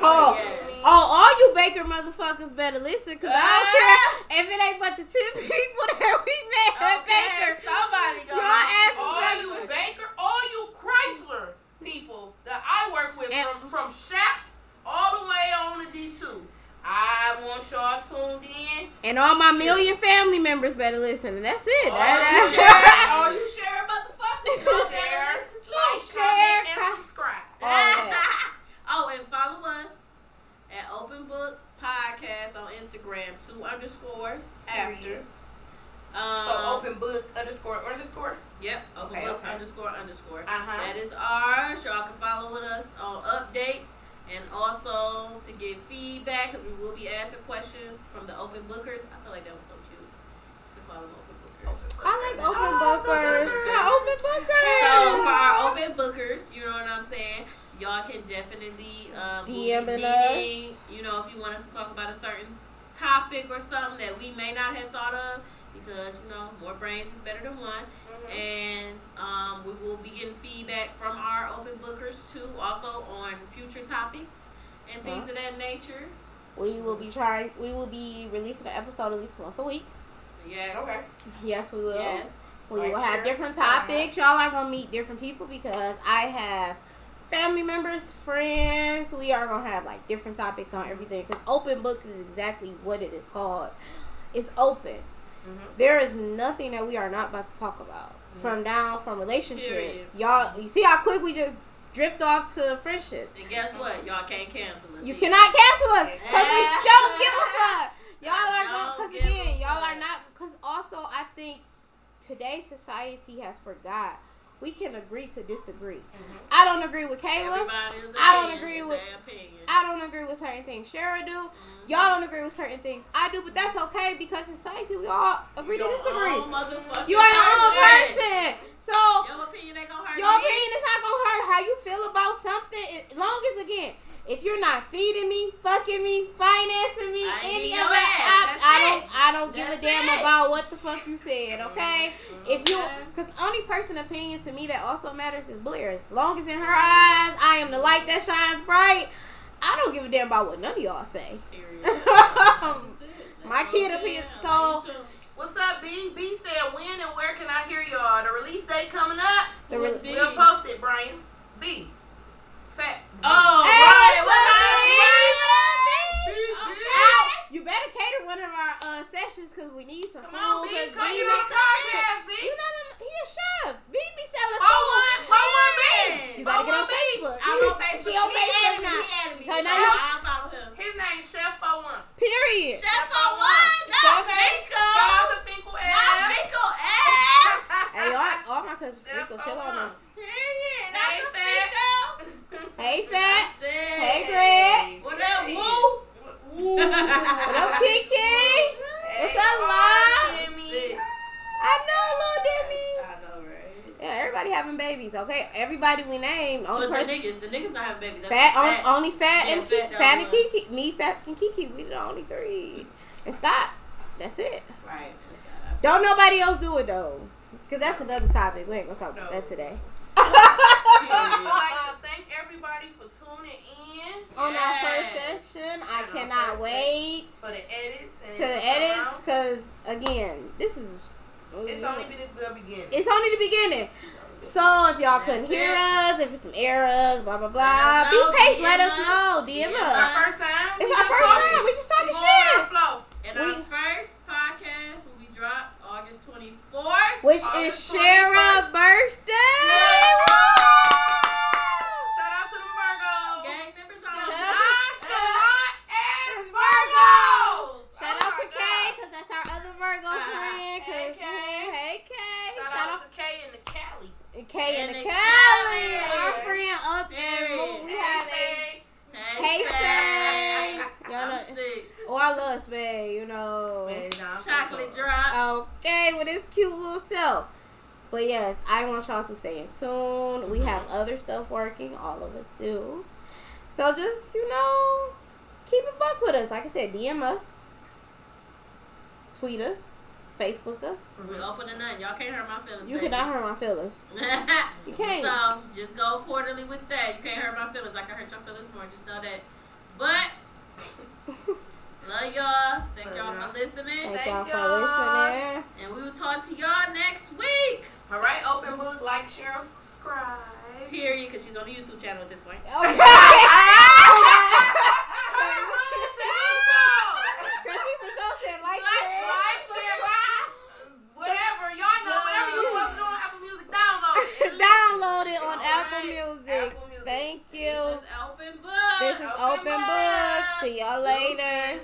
Oh. yes. Oh, all you Baker motherfuckers better listen, cause I don't care uh-huh. if it ain't but the ten people that we met at Baker. somebody go. Your ass is All better. you Baker, all you Chrysler people that I work with And- from from Shap all the way on to D two. I want y'all tuned in. And all my million family members better listen. And that's it. All That- you that- All you share motherfuckers. Share, like, Share, comment, and subscribe. All that. oh, and follow us at Open Book Podcast on Instagram. Two underscores after. Um, So open book underscore underscore. Yep. Open Okay, Book okay. underscore underscore. Uh-huh. That is ours. Y'all can follow with us on updates and also to give feedback because we will be asking questions from the open bookers. I feel like that was so cute to call them open bookers. I like open Oh, the bookers. bookers. Yeah, open bookers. So for our open bookers, you know what I'm saying. Y'all can definitely um, we'll DM us. You know, if you want us to talk about a certain topic or something that we may not have thought of, because you know more brains is better than one. Mhm. And um, we will be getting feedback from our open bookers too, also on future topics and things Uh-huh. of that nature. we will be trying. We will be releasing an episode at least once a week. Yes. Okay. Yes, we will. Yes. We will have different topics. Y'all are gonna meet different people because I have family members, friends. We are gonna have like different topics on everything. Because open book is exactly what it is called. It's open. Mhm. There is nothing that we are not about to talk about. From down from relationships. Period. Y'all, you see how quick we just drift off to friendship. And guess what? Y'all can't cancel us. You either. cannot cancel us because we don't give a fuck. Y'all are going because again, y'all are not because also I think today's society has forgot we can agree to disagree. I don't agree with Kayla. I don't agree with-. I don't agree with certain things Shara do. Mhm. Y'all don't agree with certain things I do, but that's okay because in society we all agree to disagree. You are your own person. person. So Your opinion ain't gonna hurt your me. opinion is not gonna hurt how you feel about something. As long as again, if you're not feeding me, fucking me, financing me, I any of that. I, I don't, I don't give a damn it. about what the fuck you said. Okay, mm-hmm. if you, because only person opinion to me that also matters is Blair. As long as in her eyes, I am the light that shines bright. I don't give a damn about what none of y'all say. Period. That's just it. That's My kid opinion. so- love you too. What's up, B? B said when and where can I hear y'all? The release date coming up. The re- We'll post it, Brian. B. Fat. Oh, Hey, right. what's What B? up, B? You better cater one of our uh, sessions because we need some Come food. on, B. 'cause Come B get on the podcast, B. You know, he a chef. B be selling Roll food. one. Roll one, B. You gotta get on B. Facebook. I'm on Facebook. She on Facebook added now. He added me. So So now now you- I follow him. His name's Chef 41. Period. Chef for one. Chef- Not Rico. Shout out to Finkel Not F. Rico F. Hey, all, all my cousins Chef chill on 41. them. Period. Not Hey, the Fat. Rico. Hey, Fat. That's. Hey, Greg. What up, Woo? Woo. What up, Kiki? What's up, Hey, Love? Demi. I know, little Demi. I know, right? Yeah, everybody having babies, okay? Everybody we name. Only But the niggas, the niggas not having babies. That's Fat, on, sad. only Fat Yeah, and Fat Kiki, the Fat and Kiki, me, Fat and Kiki, we the only three, and Scott. That's it. Right. that's Don't nobody else do it though, cause that's another topic. We ain't gonna talk about that today. I'd like to thank everybody for tuning in On our first Yes. session, I On cannot wait for the edits. And to the edits, cause again, this is It's only been the beginning. it's only the beginning. So if y'all couldn't That's hear us, if it's some errors, blah blah blah, Let us be patient. DM Let us us. know. DM DM It's us. our first time. It's our first talking. time. We just We talking going shit. our flow. And We- our first podcast will be dropped August 24th. Which is August Shara's birthday. Shout out to the Virgos. Gang members on Shout the out to- Nonchalant and It's Virgos. Shout Oh out my to Kay, God. cause that's our other Virgo Uh, friend. Cause hey, Kay. hey Kay, Shout, shout out to Kay and the Cali. out Kay and And the the Cali, Cali. our friend up in Period. Moon. We have a Hey, Hey, Spade. Y'all know, sick. oh I love Spade, you know. Spade, nah, Chocolate drop. Okay, with his cute little self. But yes, I want y'all to stay in tune. We have other stuff working. All of us do. So just, you know, keep it buck with us. Like I said, DM us, tweet us, Facebook us. We open to nothing. Y'all can't hurt my feelings. You cannot hurt my feelings. You can't. So just go accordingly with that. You can't hurt my feelings. I can hurt your feelings more. Just know that. But love y'all. Thank y'all y'all. for listening. Thank Thank y'all for y'all. listening. And we will talk to y'all next week. All right, open book, like, share, subscribe. Period. Because she's on the YouTube channel at this point. Okay. Cause she for sure said like, share. Like, share, whatever. Y'all know, whatever you supposed to do on Apple Music, download it. Download it on All Apple. Music. Apple Music. Thank This you. is open book. This is Open Open Book. Book. See y'all later.